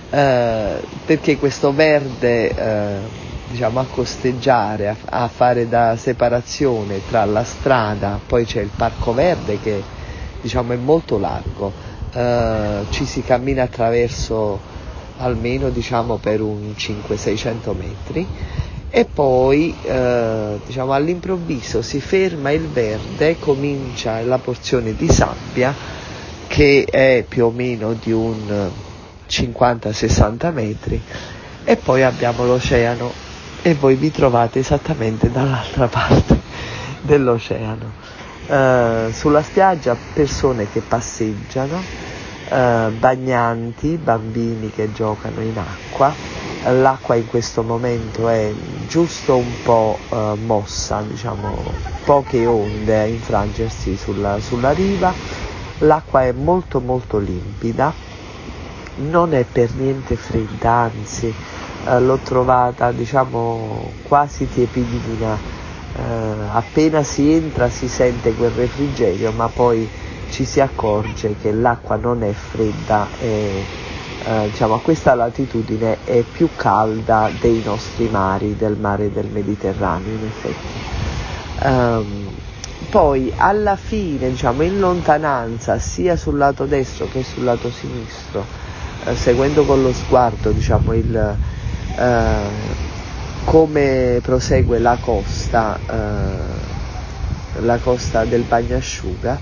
Speaker 1: uh, perché questo verde uh, diciamo, a costeggiare, a, a, fare da separazione tra la strada, poi c'è il Parco Verde che diciamo, è molto largo, eh, ci si cammina attraverso almeno diciamo, per un 500-600 metri. E poi eh, diciamo, all'improvviso si ferma il verde, comincia la porzione di sabbia che è più o meno di un 50-60 metri e poi abbiamo l'oceano. E voi vi trovate esattamente dall'altra parte dell'oceano. Uh, sulla spiaggia persone che passeggiano, uh, bagnanti, bambini che giocano in acqua. L'acqua in questo momento è giusto un po' uh, mossa, diciamo poche onde a infrangersi sulla, sulla riva. L'acqua è molto molto limpida, non è per niente fredda, anzi eh, l'ho trovata diciamo quasi tiepidina, eh, appena si entra si sente quel refrigerio ma poi ci si accorge che l'acqua non è fredda e eh, diciamo, a questa latitudine è più calda dei nostri mari, del mare del Mediterraneo in effetti. Um, poi alla fine, diciamo, in lontananza, sia sul lato destro che sul lato sinistro, eh, seguendo con lo sguardo diciamo, il, eh, come prosegue la costa, eh, la costa del bagnasciuga,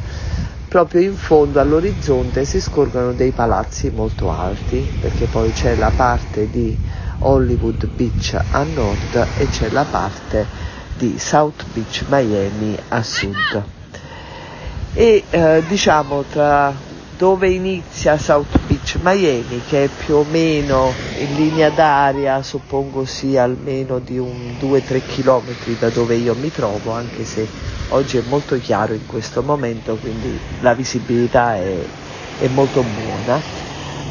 Speaker 1: proprio in fondo all'orizzonte si scorgono dei palazzi molto alti, perché poi c'è la parte di Hollywood Beach a nord e c'è la parte di South Beach Miami a sud. E eh, diciamo tra dove inizia South Beach Miami, che è più o meno in linea d'aria, suppongo sia almeno di un 2-3 km da dove io mi trovo, anche se oggi è molto chiaro in questo momento, quindi la visibilità è, è molto buona.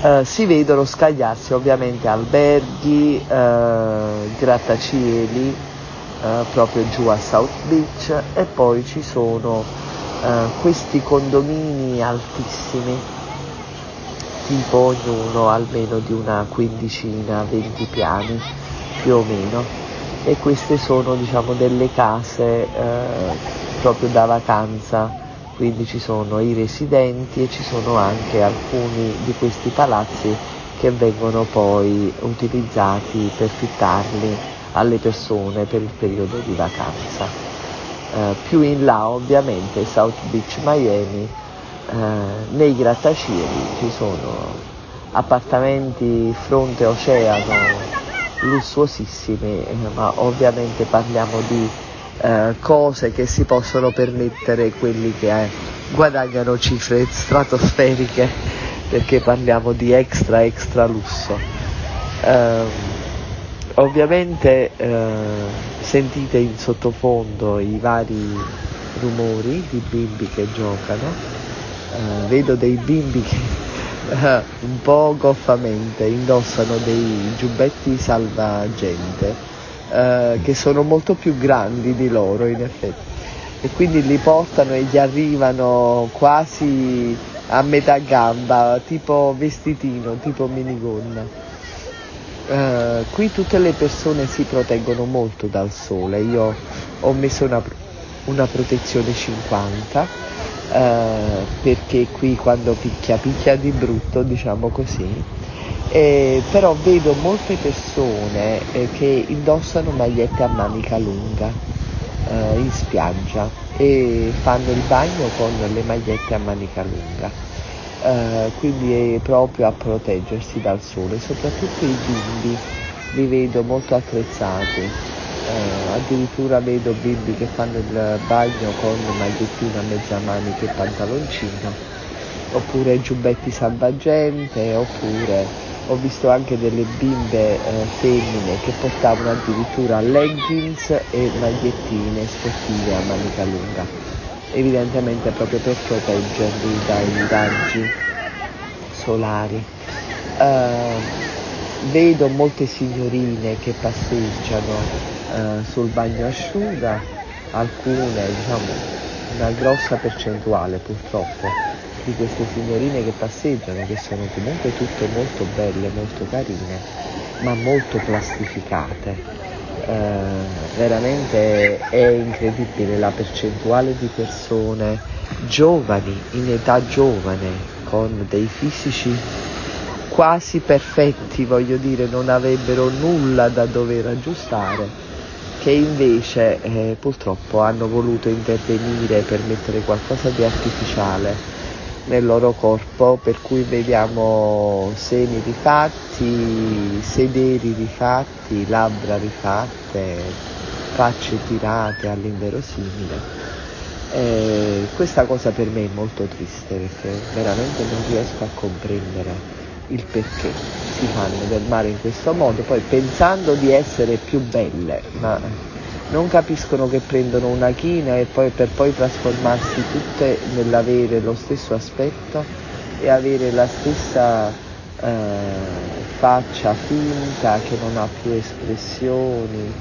Speaker 1: Uh, si vedono scagliarsi ovviamente alberghi, uh, grattacieli uh, proprio giù a South Beach e poi ci sono questi condomini altissimi, tipo ognuno almeno di una quindicina, venti piani più o meno, e queste sono diciamo delle case uh, proprio da vacanza, quindi ci sono i residenti e ci sono anche alcuni di questi palazzi che vengono poi utilizzati per fittarli alle persone per il periodo di vacanza. Eh, più in là ovviamente South Beach Miami, eh, nei grattacieli ci sono appartamenti fronte oceano lussuosissimi, eh, ma ovviamente parliamo di eh, cose che si possono permettere quelli che guadagnano cifre stratosferiche perché parliamo di extra extra lusso. Um, ovviamente uh, sentite in sottofondo i vari rumori di bimbi che giocano, uh, vedo dei bimbi che un po' goffamente indossano dei giubbetti salvagente eh, che sono molto più grandi di loro in effetti e quindi li portano e gli arrivano quasi a metà gamba, tipo vestitino, tipo minigonna. Uh, qui tutte le persone si proteggono molto dal sole, io ho messo una, una protezione 50 uh, eh, perché qui quando picchia picchia di brutto, diciamo così, eh, però vedo molte persone eh, che indossano magliette a manica lunga eh, in spiaggia e fanno il bagno con le magliette a manica lunga. Eh, quindi è proprio a proteggersi dal sole, soprattutto i bimbi li vedo molto attrezzati, addirittura vedo bimbi che fanno il bagno con magliettina a mezza manica e pantaloncino, oppure giubbetti salvagente, oppure ho visto anche delle bimbe eh, femmine che portavano addirittura leggings e magliettine sportive a manica lunga, evidentemente proprio per proteggerli dai raggi solari. Uh, vedo molte signorine che passeggiano uh, sul bagno asciuga, alcune, diciamo, una grossa percentuale purtroppo di queste signorine che passeggiano, che sono comunque tutte molto belle, molto carine, ma molto plastificate. Eh, veramente è incredibile la percentuale di persone giovani, in età giovane, con dei fisici quasi perfetti, voglio dire, non avrebbero nulla da dover aggiustare, che invece eh, purtroppo hanno voluto intervenire per mettere qualcosa di artificiale nel loro corpo, per cui vediamo seni rifatti, sederi rifatti, labbra rifatte, facce tirate all'inverosimile. E questa cosa per me è molto triste perché veramente non riesco a comprendere il perché si fanno del male in questo modo, poi pensando di essere più belle, ma non capiscono che prendono una china e poi per poi trasformarsi tutte nell'avere lo stesso aspetto e avere la stessa eh, faccia finta che non ha più espressioni,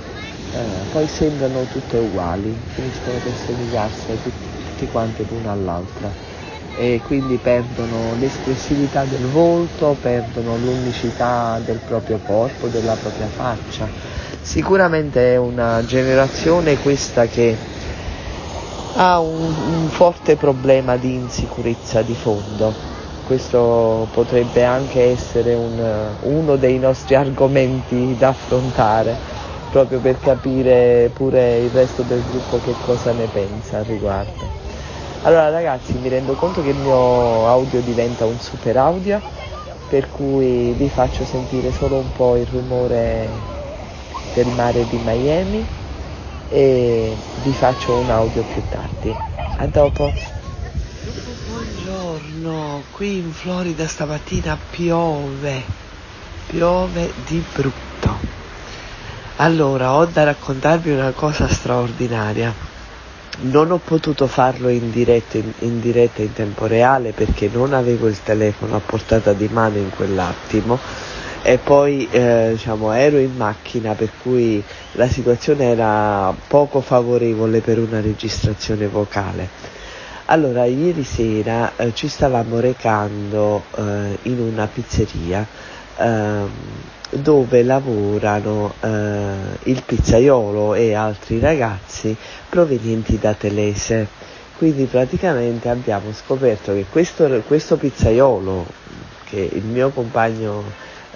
Speaker 1: eh, poi sembrano tutte uguali, finiscono per somigliarsi tutti, tutti quanti l'una all'altra e quindi perdono l'espressività del volto, perdono l'unicità del proprio corpo, della propria faccia. Sicuramente è una generazione questa che ha un, un forte problema di insicurezza di fondo. Questo potrebbe anche essere un, uno dei nostri argomenti da affrontare, proprio per capire pure il resto del gruppo che cosa ne pensa al riguardo. Allora ragazzi mi rendo conto che il mio audio diventa un super audio per cui vi faccio sentire solo un po' il rumore del mare di Miami e vi faccio un audio più tardi. A dopo. Buongiorno, qui in Florida stamattina piove, piove di brutto. Allora, ho da raccontarvi una cosa straordinaria non ho potuto farlo in diretta in, in diretta in tempo reale perché non avevo il telefono a portata di mano in quell'attimo e poi eh, diciamo, ero in macchina per cui la situazione era poco favorevole per una registrazione vocale. Allora, ieri sera eh, ci stavamo recando eh, in una pizzeria ehm, dove lavorano eh, il pizzaiolo e altri ragazzi provenienti da Telese. Quindi praticamente abbiamo scoperto che questo, questo pizzaiolo, che il mio compagno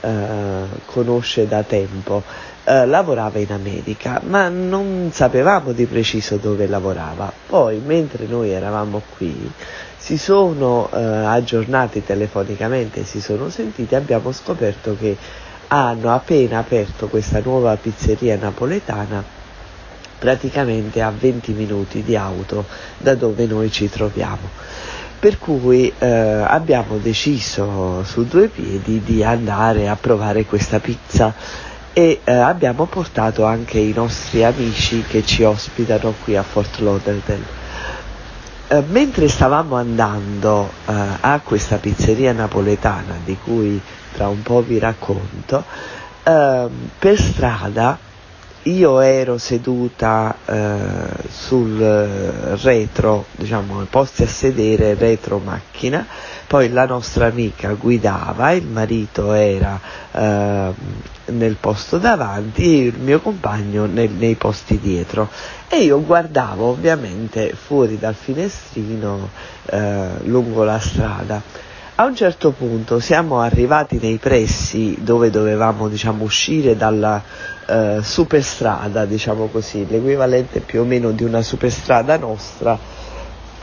Speaker 1: eh, conosce da tempo, eh, lavorava in America, ma non sapevamo di preciso dove lavorava. Poi, mentre noi eravamo qui, si sono eh, aggiornati telefonicamente, si sono sentiti, abbiamo scoperto che hanno appena aperto questa nuova pizzeria napoletana praticamente a 20 minuti di auto da dove noi ci troviamo. Per cui eh, abbiamo deciso su due piedi di andare a provare questa pizza e eh, abbiamo portato anche i nostri amici che ci ospitano qui a Fort Lauderdale. eh, mentre stavamo andando eh, a questa pizzeria napoletana di cui tra un po' vi racconto, eh, per strada io ero seduta eh, sul retro, diciamo, posti a sedere retro macchina, poi la nostra amica guidava, il marito era eh, nel posto davanti e il mio compagno nel, nei posti dietro. E io guardavo ovviamente fuori dal finestrino eh, lungo la strada. A un certo punto siamo arrivati nei pressi dove dovevamo diciamo, uscire dalla eh, superstrada, diciamo così, l'equivalente più o meno di una superstrada nostra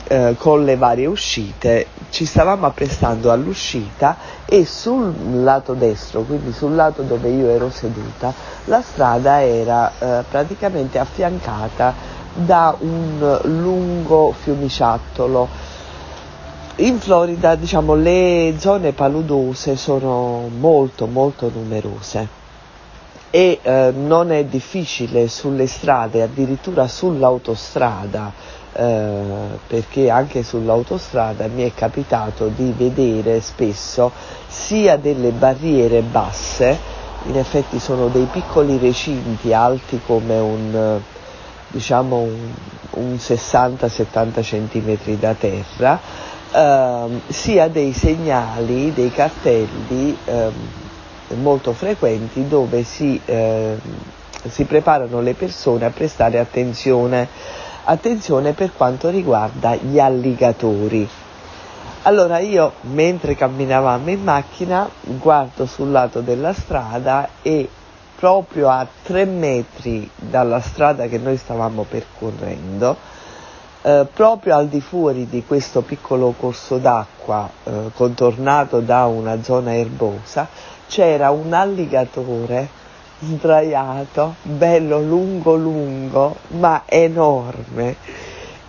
Speaker 1: eh, con le varie uscite, ci stavamo apprestando all'uscita e sul lato destro, quindi sul lato dove io ero seduta, la strada era eh, praticamente affiancata da un lungo fiumiciattolo. In Florida diciamo, le zone paludose sono molto molto numerose. E eh, non è difficile sulle strade, addirittura sull'autostrada, eh, perché anche sull'autostrada mi è capitato di vedere spesso sia delle barriere basse, in effetti sono dei piccoli recinti alti come un, diciamo un, un 60-70 cm da terra, eh, sia dei segnali, dei cartelli ehm, molto frequenti dove si, eh, si preparano le persone a prestare attenzione, attenzione per quanto riguarda gli alligatori. Allora io mentre camminavamo in macchina guardo sul lato della strada e proprio a tre metri dalla strada che noi stavamo percorrendo, eh, proprio al di fuori di questo piccolo corso d'acqua eh, contornato da una zona erbosa, c'era un alligatore sdraiato, bello lungo lungo, ma enorme.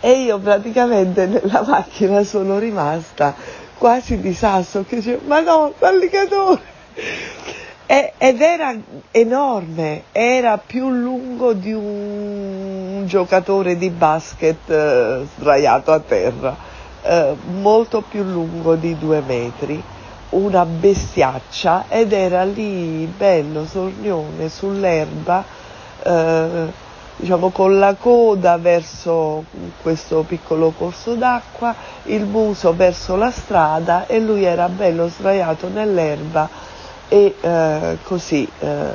Speaker 1: E io praticamente nella macchina sono rimasta quasi di sasso, che dicevo, ma no, l'alligatore! Ed era enorme, era più lungo di un giocatore di basket eh, sdraiato a terra, eh, molto più lungo di due metri una bestiaccia ed era lì bello, sornione, sull'erba, eh, diciamo con la coda verso questo piccolo corso d'acqua, il muso verso la strada e lui era bello sdraiato nell'erba e eh, così eh,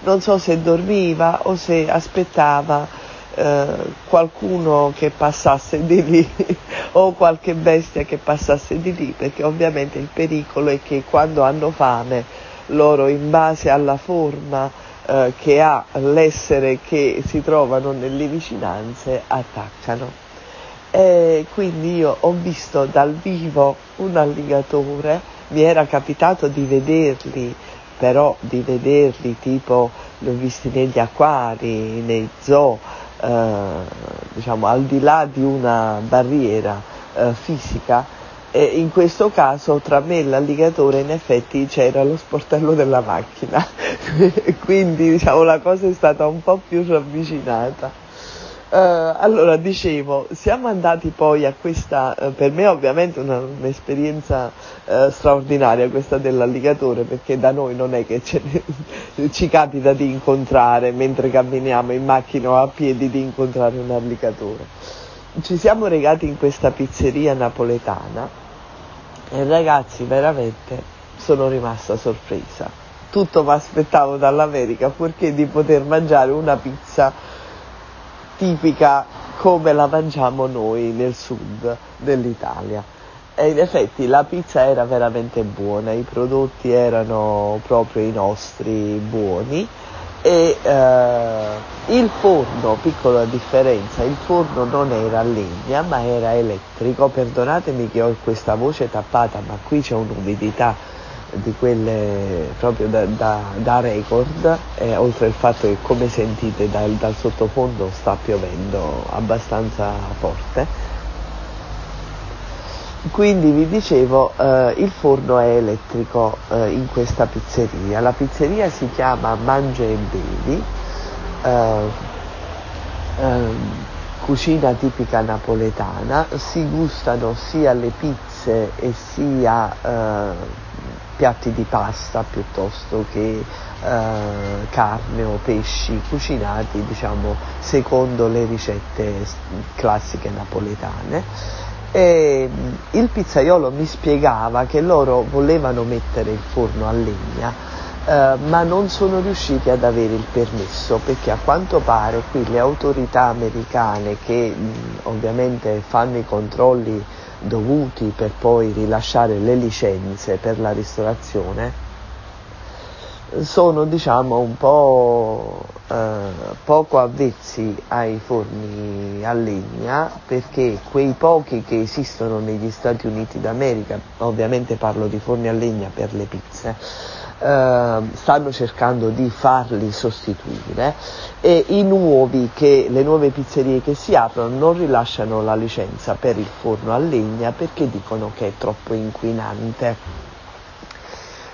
Speaker 1: non so se dormiva o se aspettava eh, qualcuno che passasse di lì o qualche bestia che passasse di lì, perché ovviamente il pericolo è che quando hanno fame loro in base alla forma eh, che ha l'essere che si trovano nelle vicinanze attaccano. E quindi io ho visto dal vivo un alligatore, mi era capitato di vederli, però di vederli tipo li ho visti negli acquari, nei zoo, eh, diciamo, al di là di una barriera eh, fisica, e in questo caso tra me e l'alligatore in effetti c'era lo sportello della macchina, quindi diciamo, la cosa è stata un po' più ravvicinata. Uh, allora dicevo, siamo andati poi a questa, uh, per me ovviamente una, un'esperienza uh, straordinaria questa dell'alligatore perché da noi non è che ne, ci capita di incontrare mentre camminiamo in macchina o a piedi di incontrare un alligatore. Ci siamo recati in questa pizzeria napoletana e ragazzi veramente sono rimasta sorpresa. Tutto mi aspettavo dall'America purché di poter mangiare una pizza tipica come la mangiamo noi nel sud dell'Italia. E in effetti la pizza era veramente buona, i prodotti erano proprio i nostri buoni e eh, il forno, piccola differenza, il forno non era a legna ma era elettrico, perdonatemi che ho questa voce tappata ma qui c'è un'umidità di quelle proprio da, da, da record, eh, oltre al fatto che come sentite dal, dal sottofondo sta piovendo abbastanza forte. Quindi vi dicevo, eh, il forno è elettrico eh, in questa pizzeria. La pizzeria si chiama Mangia e Bevi. Eh, ehm, cucina tipica napoletana, si gustano sia le pizze e sia eh, piatti di pasta piuttosto che eh, carne o pesci cucinati diciamo secondo le ricette classiche napoletane. E mm, il pizzaiolo mi spiegava che loro volevano mettere il forno a legna eh, ma non sono riusciti ad avere il permesso perché a quanto pare qui le autorità americane che mh, ovviamente fanno i controlli dovuti per poi rilasciare le licenze per la ristorazione sono diciamo un po' eh, poco avvezzi ai forni a legna perché quei pochi che esistono negli Stati Uniti d'America, ovviamente parlo di forni a legna per le pizze, stanno cercando di farli sostituire e i nuovi che, le nuove pizzerie che si aprono non rilasciano la licenza per il forno a legna perché dicono che è troppo inquinante.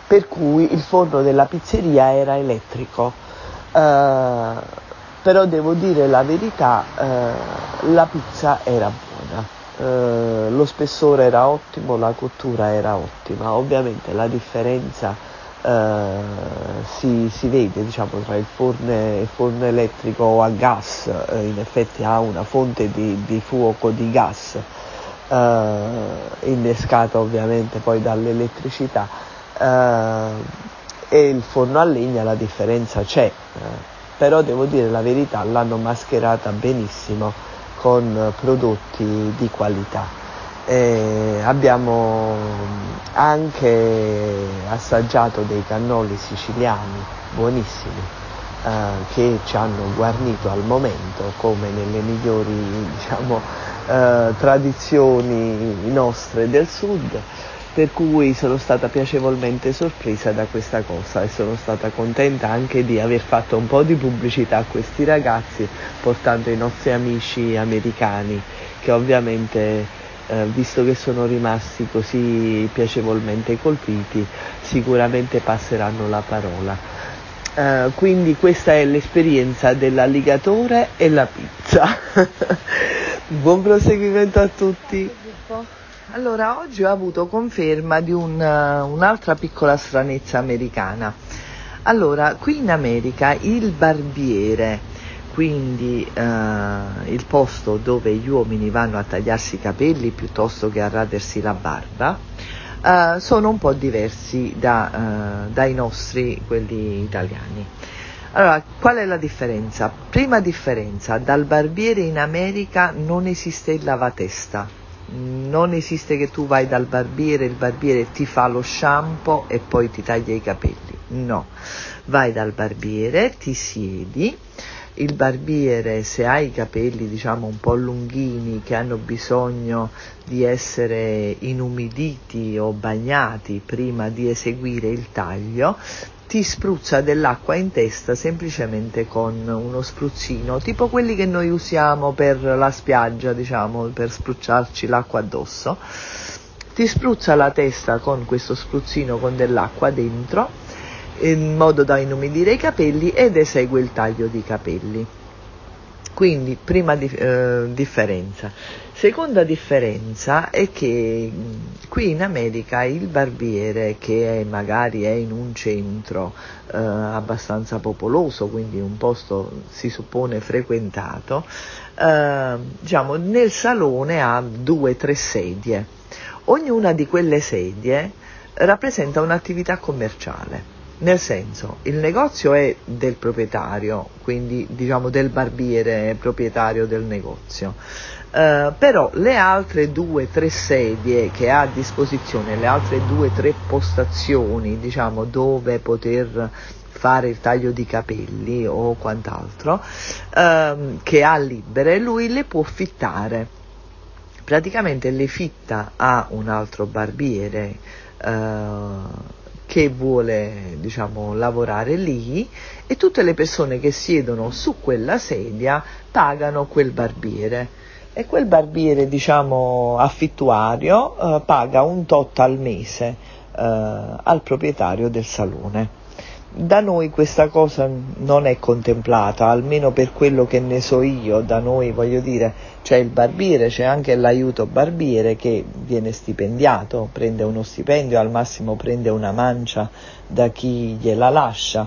Speaker 1: Per cui il forno della pizzeria era elettrico. Eh, però devo dire la verità, eh, la pizza era buona. Uh, lo spessore era ottimo, la cottura era ottima, ovviamente la differenza eh, si, si, vede diciamo, tra il forno, il forno, elettrico a gas, eh, in effetti ha una fonte di, di fuoco di gas eh, innescata ovviamente poi dall'elettricità eh, e il forno a legna la differenza c'è, eh, però devo dire la verità l'hanno mascherata benissimo con prodotti di qualità. Eh, abbiamo anche assaggiato dei cannoli siciliani buonissimi eh, che ci hanno guarnito al momento come nelle migliori diciamo, eh, tradizioni nostre del sud per cui sono stata piacevolmente sorpresa da questa cosa e sono stata contenta anche di aver fatto un po' di pubblicità a questi ragazzi portando i nostri amici americani che ovviamente eh, visto che sono rimasti così piacevolmente colpiti, sicuramente passeranno la parola. Eh, quindi questa è l'esperienza dell'alligatore e la pizza. Buon proseguimento a tutti. Allora, oggi ho avuto conferma di un, uh, un'altra piccola stranezza americana. Allora, qui in America il barbiere quindi eh, il posto dove gli uomini vanno a tagliarsi i capelli piuttosto che a radersi la barba, eh, sono un po' diversi da, eh, dai nostri, quelli italiani. Allora, qual è la differenza? Prima differenza, dal barbiere in America non esiste il lavatesta, non esiste che tu vai dal barbiere, il barbiere ti fa lo shampoo e poi ti taglia i capelli, no, vai dal barbiere, ti siedi, il barbiere se ha i capelli diciamo un po' lunghini che hanno bisogno di essere inumiditi o bagnati prima di eseguire il taglio ti spruzza dell'acqua in testa semplicemente con uno spruzzino, tipo quelli che noi usiamo per la spiaggia, diciamo, per spruzzarci l'acqua addosso. Ti spruzza la testa con questo spruzzino con dell'acqua dentro in modo da inumidire i capelli ed esegue il taglio di capelli. Quindi, prima di, eh, differenza. Seconda differenza è che qui in America il barbiere che è, magari è in un centro eh, abbastanza popoloso, quindi un posto si suppone frequentato, eh, diciamo, nel salone ha due o tre sedie. Ognuna di quelle sedie rappresenta un'attività commerciale nel senso il negozio è del proprietario, quindi diciamo del barbiere proprietario del negozio, uh, però le altre due o tre sedie che ha a disposizione, le altre due o tre postazioni diciamo dove poter fare il taglio di capelli o quant'altro uh, che ha libere, lui le può fittare. Praticamente le fitta a un altro barbiere uh, che vuole diciamo, lavorare lì e tutte le persone che siedono su quella sedia pagano quel barbiere e quel barbiere diciamo, affittuario eh, paga un tot al mese eh, al proprietario del salone. Da noi questa cosa non è contemplata, almeno per quello che ne so io, da noi voglio dire c'è il barbiere, c'è anche l'aiuto barbiere che viene stipendiato, prende uno stipendio, al massimo prende una mancia da chi gliela lascia,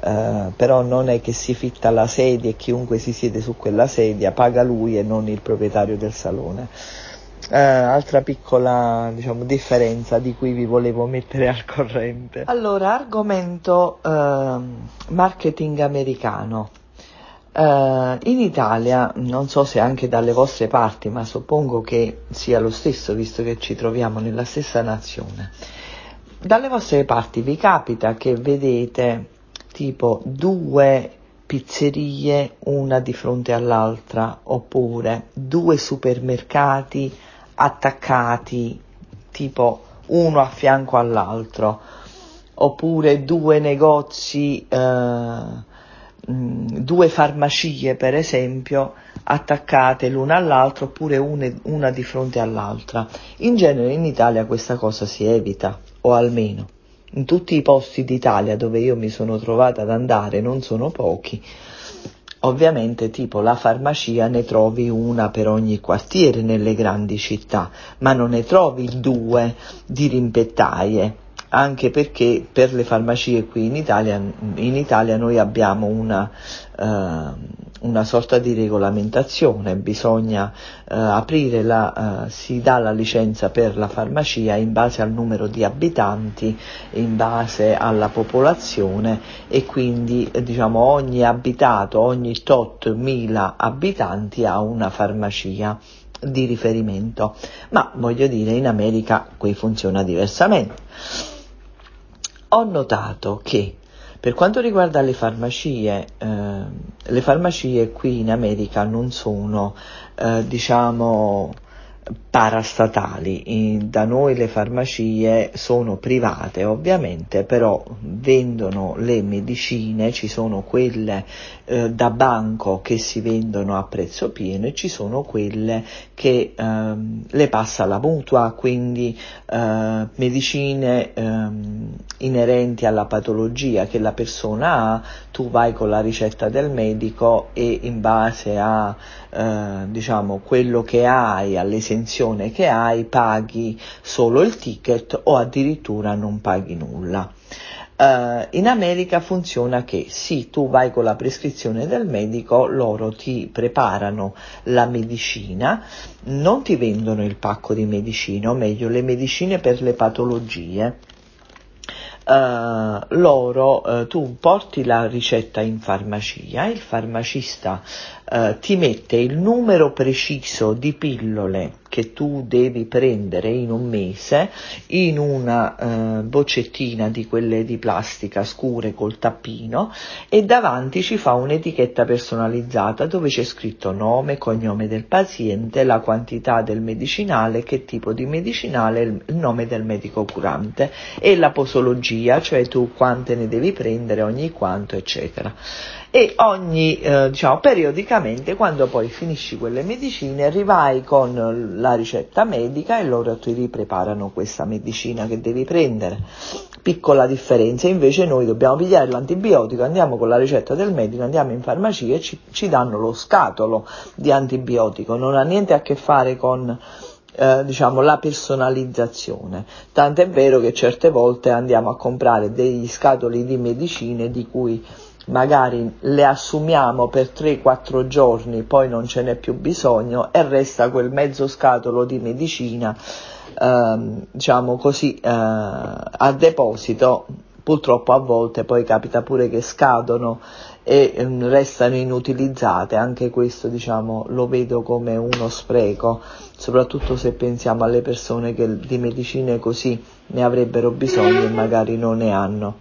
Speaker 1: eh, però non è che si fitta la sedia e chiunque si siede su quella sedia paga lui e non il proprietario del salone. Eh, altra piccola diciamo, differenza di cui vi volevo mettere al corrente. Allora, argomento eh, marketing americano. Uh, in Italia, non so se anche dalle vostre parti, ma suppongo che sia lo stesso visto che ci troviamo nella stessa nazione, dalle vostre parti vi capita che vedete tipo due pizzerie una di fronte all'altra oppure due supermercati attaccati tipo uno a fianco all'altro oppure due negozi eh, due farmacie per esempio attaccate l'una all'altra oppure une, una di fronte all'altra. In genere in Italia questa cosa si evita, o almeno in tutti i posti d'Italia dove io mi sono trovata ad andare, non sono pochi, Ovviamente tipo la farmacia ne trovi una per ogni quartiere nelle grandi città, ma non ne trovi due di rimpettaie anche perché per le farmacie qui in Italia, in Italia noi abbiamo una, uh, una, sorta di regolamentazione, bisogna uh, aprire la, uh, si dà la licenza per la farmacia in base al numero di abitanti, in base alla popolazione e quindi diciamo ogni abitato, ogni tot mila abitanti ha una farmacia di riferimento, ma voglio dire in America qui funziona diversamente ho notato che per quanto riguarda le farmacie, eh, le farmacie qui in America non sono, eh, diciamo, parastatali. Da noi le farmacie sono private ovviamente, però vendono le medicine, ci sono quelle eh, da banco che si vendono a prezzo pieno e ci sono quelle che eh, le passa la mutua, quindi eh, medicine ehm, inerenti alla patologia che la persona ha, tu vai con la ricetta del medico e in base a eh, diciamo quello che hai, all'esenzione che hai, paghi solo il ticket o addirittura non paghi nulla. Uh, in America funziona che sì, tu vai con la prescrizione del medico, loro ti preparano la medicina, non ti vendono il pacco di medicine, o meglio le medicine per le patologie, Uh, loro, uh, tu porti la ricetta in farmacia, il farmacista uh, ti mette il numero preciso di pillole che tu devi prendere in un mese in una eh, boccettina di quelle di plastica scure col tappino e davanti ci fa un'etichetta personalizzata dove c'è scritto nome, cognome del paziente, la quantità del medicinale, che tipo di medicinale, il nome del medico curante e la posologia, cioè tu quante ne devi prendere, ogni quanto, eccetera. E ogni, eh, diciamo, periodicamente quando poi finisci quelle medicine rivai con la ricetta medica e loro ti ripreparano questa medicina che devi prendere. Piccola differenza, invece noi dobbiamo pigliare l'antibiotico, andiamo con la ricetta del medico, andiamo in farmacia e ci, ci danno lo scatolo di antibiotico, non ha niente a che fare con eh, diciamo la personalizzazione. Tant'è vero che certe volte andiamo a comprare degli scatoli di medicine di cui magari le assumiamo per 3-4 giorni, poi non ce n'è più bisogno e resta quel mezzo scatolo di medicina, ehm, diciamo così, eh, a deposito. Purtroppo a volte poi capita pure che scadono e eh, restano inutilizzate, anche questo diciamo lo vedo come uno spreco, soprattutto se pensiamo alle persone che di medicine così ne avrebbero bisogno e magari non ne hanno.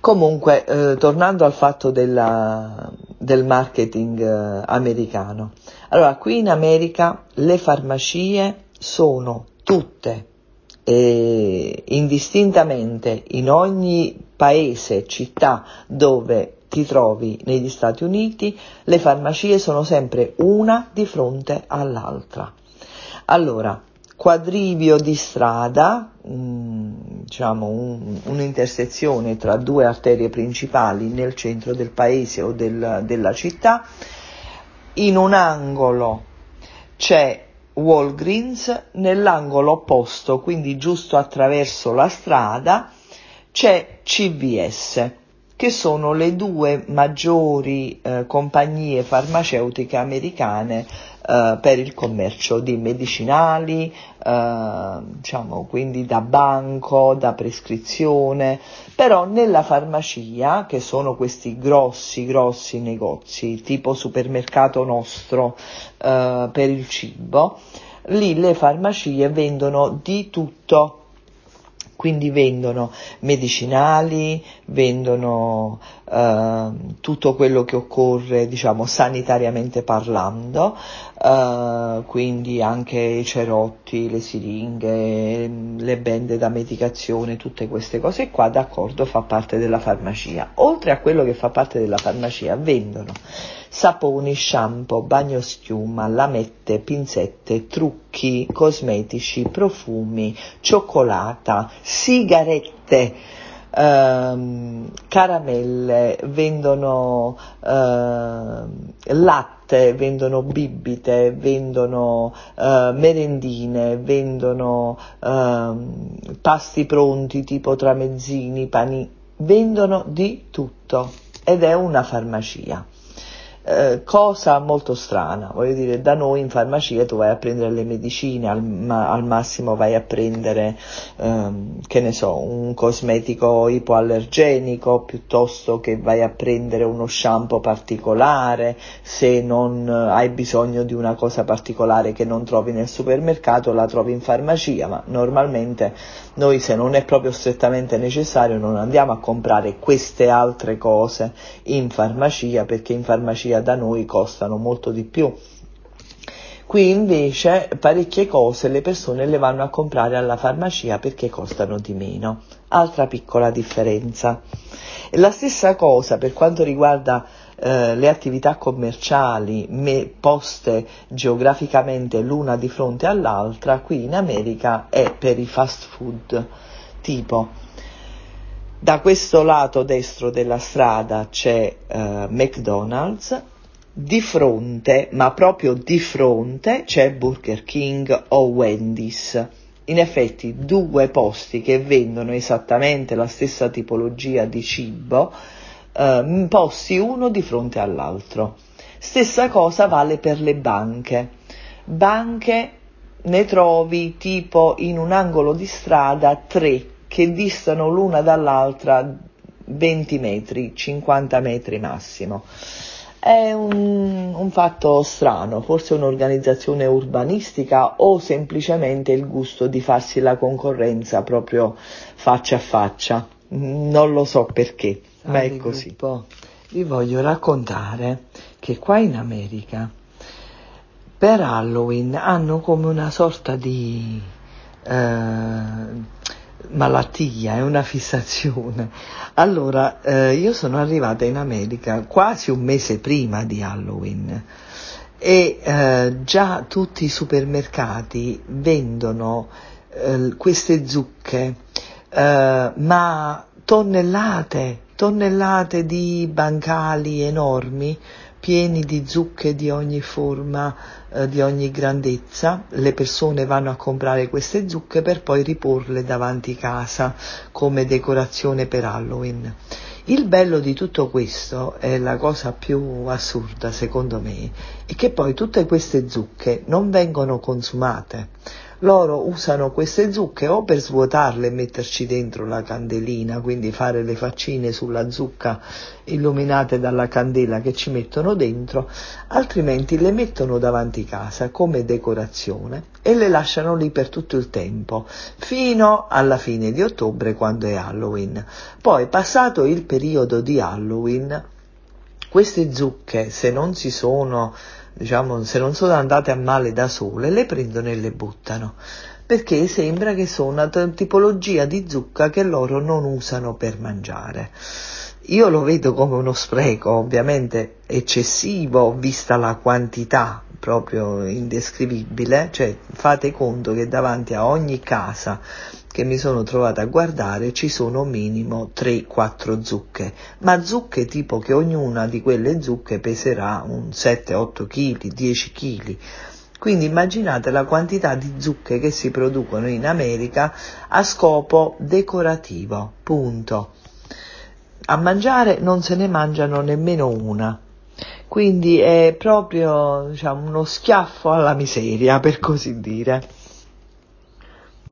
Speaker 1: Comunque, eh, tornando al fatto della, del marketing eh, americano, allora qui in America le farmacie sono tutte eh, indistintamente in ogni paese, città dove ti trovi negli Stati Uniti, le farmacie sono sempre una di fronte all'altra. Allora, quadrivio di strada, mh, diciamo un, un'intersezione tra due arterie principali nel centro del paese o del, della città, in un angolo c'è Walgreens, nell'angolo opposto, quindi giusto attraverso la strada, c'è CVS, che sono le due maggiori eh, compagnie farmaceutiche americane eh, per il commercio di medicinali, eh, diciamo quindi da banco, da prescrizione, però nella farmacia, che sono questi grossi, grossi negozi, tipo supermercato nostro eh, per il cibo, lì le farmacie vendono di tutto. Quindi vendono medicinali, vendono eh, tutto quello che occorre, diciamo, sanitariamente parlando, eh, quindi anche i cerotti, le siringhe, le bende da medicazione, tutte queste cose qua, d'accordo, fa parte della farmacia. Oltre a quello che fa parte della farmacia, vendono saponi, shampoo, bagnoschiuma, lamette, pinzette, trucchi cosmetici, profumi, cioccolata, sigarette, ehm, caramelle, vendono ehm, latte, vendono bibite, vendono eh, merendine, vendono ehm, pasti pronti tipo tramezzini, pani, vendono di tutto ed è una farmacia. Eh, cosa molto strana, voglio dire, da noi in farmacia tu vai a prendere le medicine, al, ma, al massimo vai a prendere, ehm, che ne so, un cosmetico ipoallergenico piuttosto che vai a prendere uno shampoo particolare, se non hai bisogno di una cosa particolare che non trovi nel supermercato la trovi in farmacia, ma normalmente noi se non è proprio strettamente necessario non andiamo a comprare queste altre cose in farmacia perché in farmacia da noi costano molto di più. Qui invece parecchie cose le persone le vanno a comprare alla farmacia perché costano di meno. Altra piccola differenza. La stessa cosa per quanto riguarda eh, le attività commerciali me, poste geograficamente l'una di fronte all'altra, qui in America è per i fast food, tipo da questo lato destro della strada c'è eh, McDonald's, di fronte, ma proprio di fronte, c'è Burger King o Wendy's. In effetti due posti che vendono esattamente la stessa tipologia di cibo, eh, posti uno di fronte all'altro. Stessa cosa vale per le banche. Banche ne trovi tipo in un angolo di strada tre che distano l'una dall'altra 20 metri, 50 metri massimo. È un, un, fatto strano, forse un'organizzazione urbanistica o semplicemente il gusto di farsi la concorrenza proprio faccia a faccia. Non lo so perché, Salve ma è così. Gruppo. Vi voglio raccontare che qua in America per Halloween hanno come una sorta di eh, malattia, è una fissazione. Allora, eh, io sono arrivata in America quasi un mese prima di Halloween e eh, già tutti i supermercati vendono eh, queste zucche, eh, ma tonnellate, tonnellate di bancali enormi pieni di zucche di ogni forma, eh, di ogni grandezza. Le persone vanno a comprare queste zucche per poi riporle davanti casa come decorazione per Halloween. Il bello di tutto questo, è la cosa più assurda secondo me, è che poi tutte queste zucche non vengono consumate loro usano queste zucche o per svuotarle e metterci dentro la candelina, quindi fare le faccine sulla zucca illuminate dalla candela che ci mettono dentro, altrimenti le mettono davanti casa come decorazione e le lasciano lì per tutto il tempo, fino alla fine di ottobre quando è Halloween. Poi, passato il periodo di Halloween, queste zucche, se non si sono diciamo, se non sono andate a male da sole, le prendono e le buttano, perché sembra che sono una tipologia di zucca che loro non usano per mangiare. Io lo vedo come uno spreco, ovviamente eccessivo, vista la quantità proprio indescrivibile, cioè fate conto che davanti a ogni casa che mi sono trovata a guardare ci sono minimo 3-4 zucche, ma zucche tipo che ognuna di quelle zucche peserà un 7-8 kg, 10 kg. Quindi immaginate la quantità di zucche che si producono in America a scopo decorativo, punto. A mangiare non se ne mangiano nemmeno una. Quindi è proprio diciamo, uno schiaffo alla miseria, per così dire.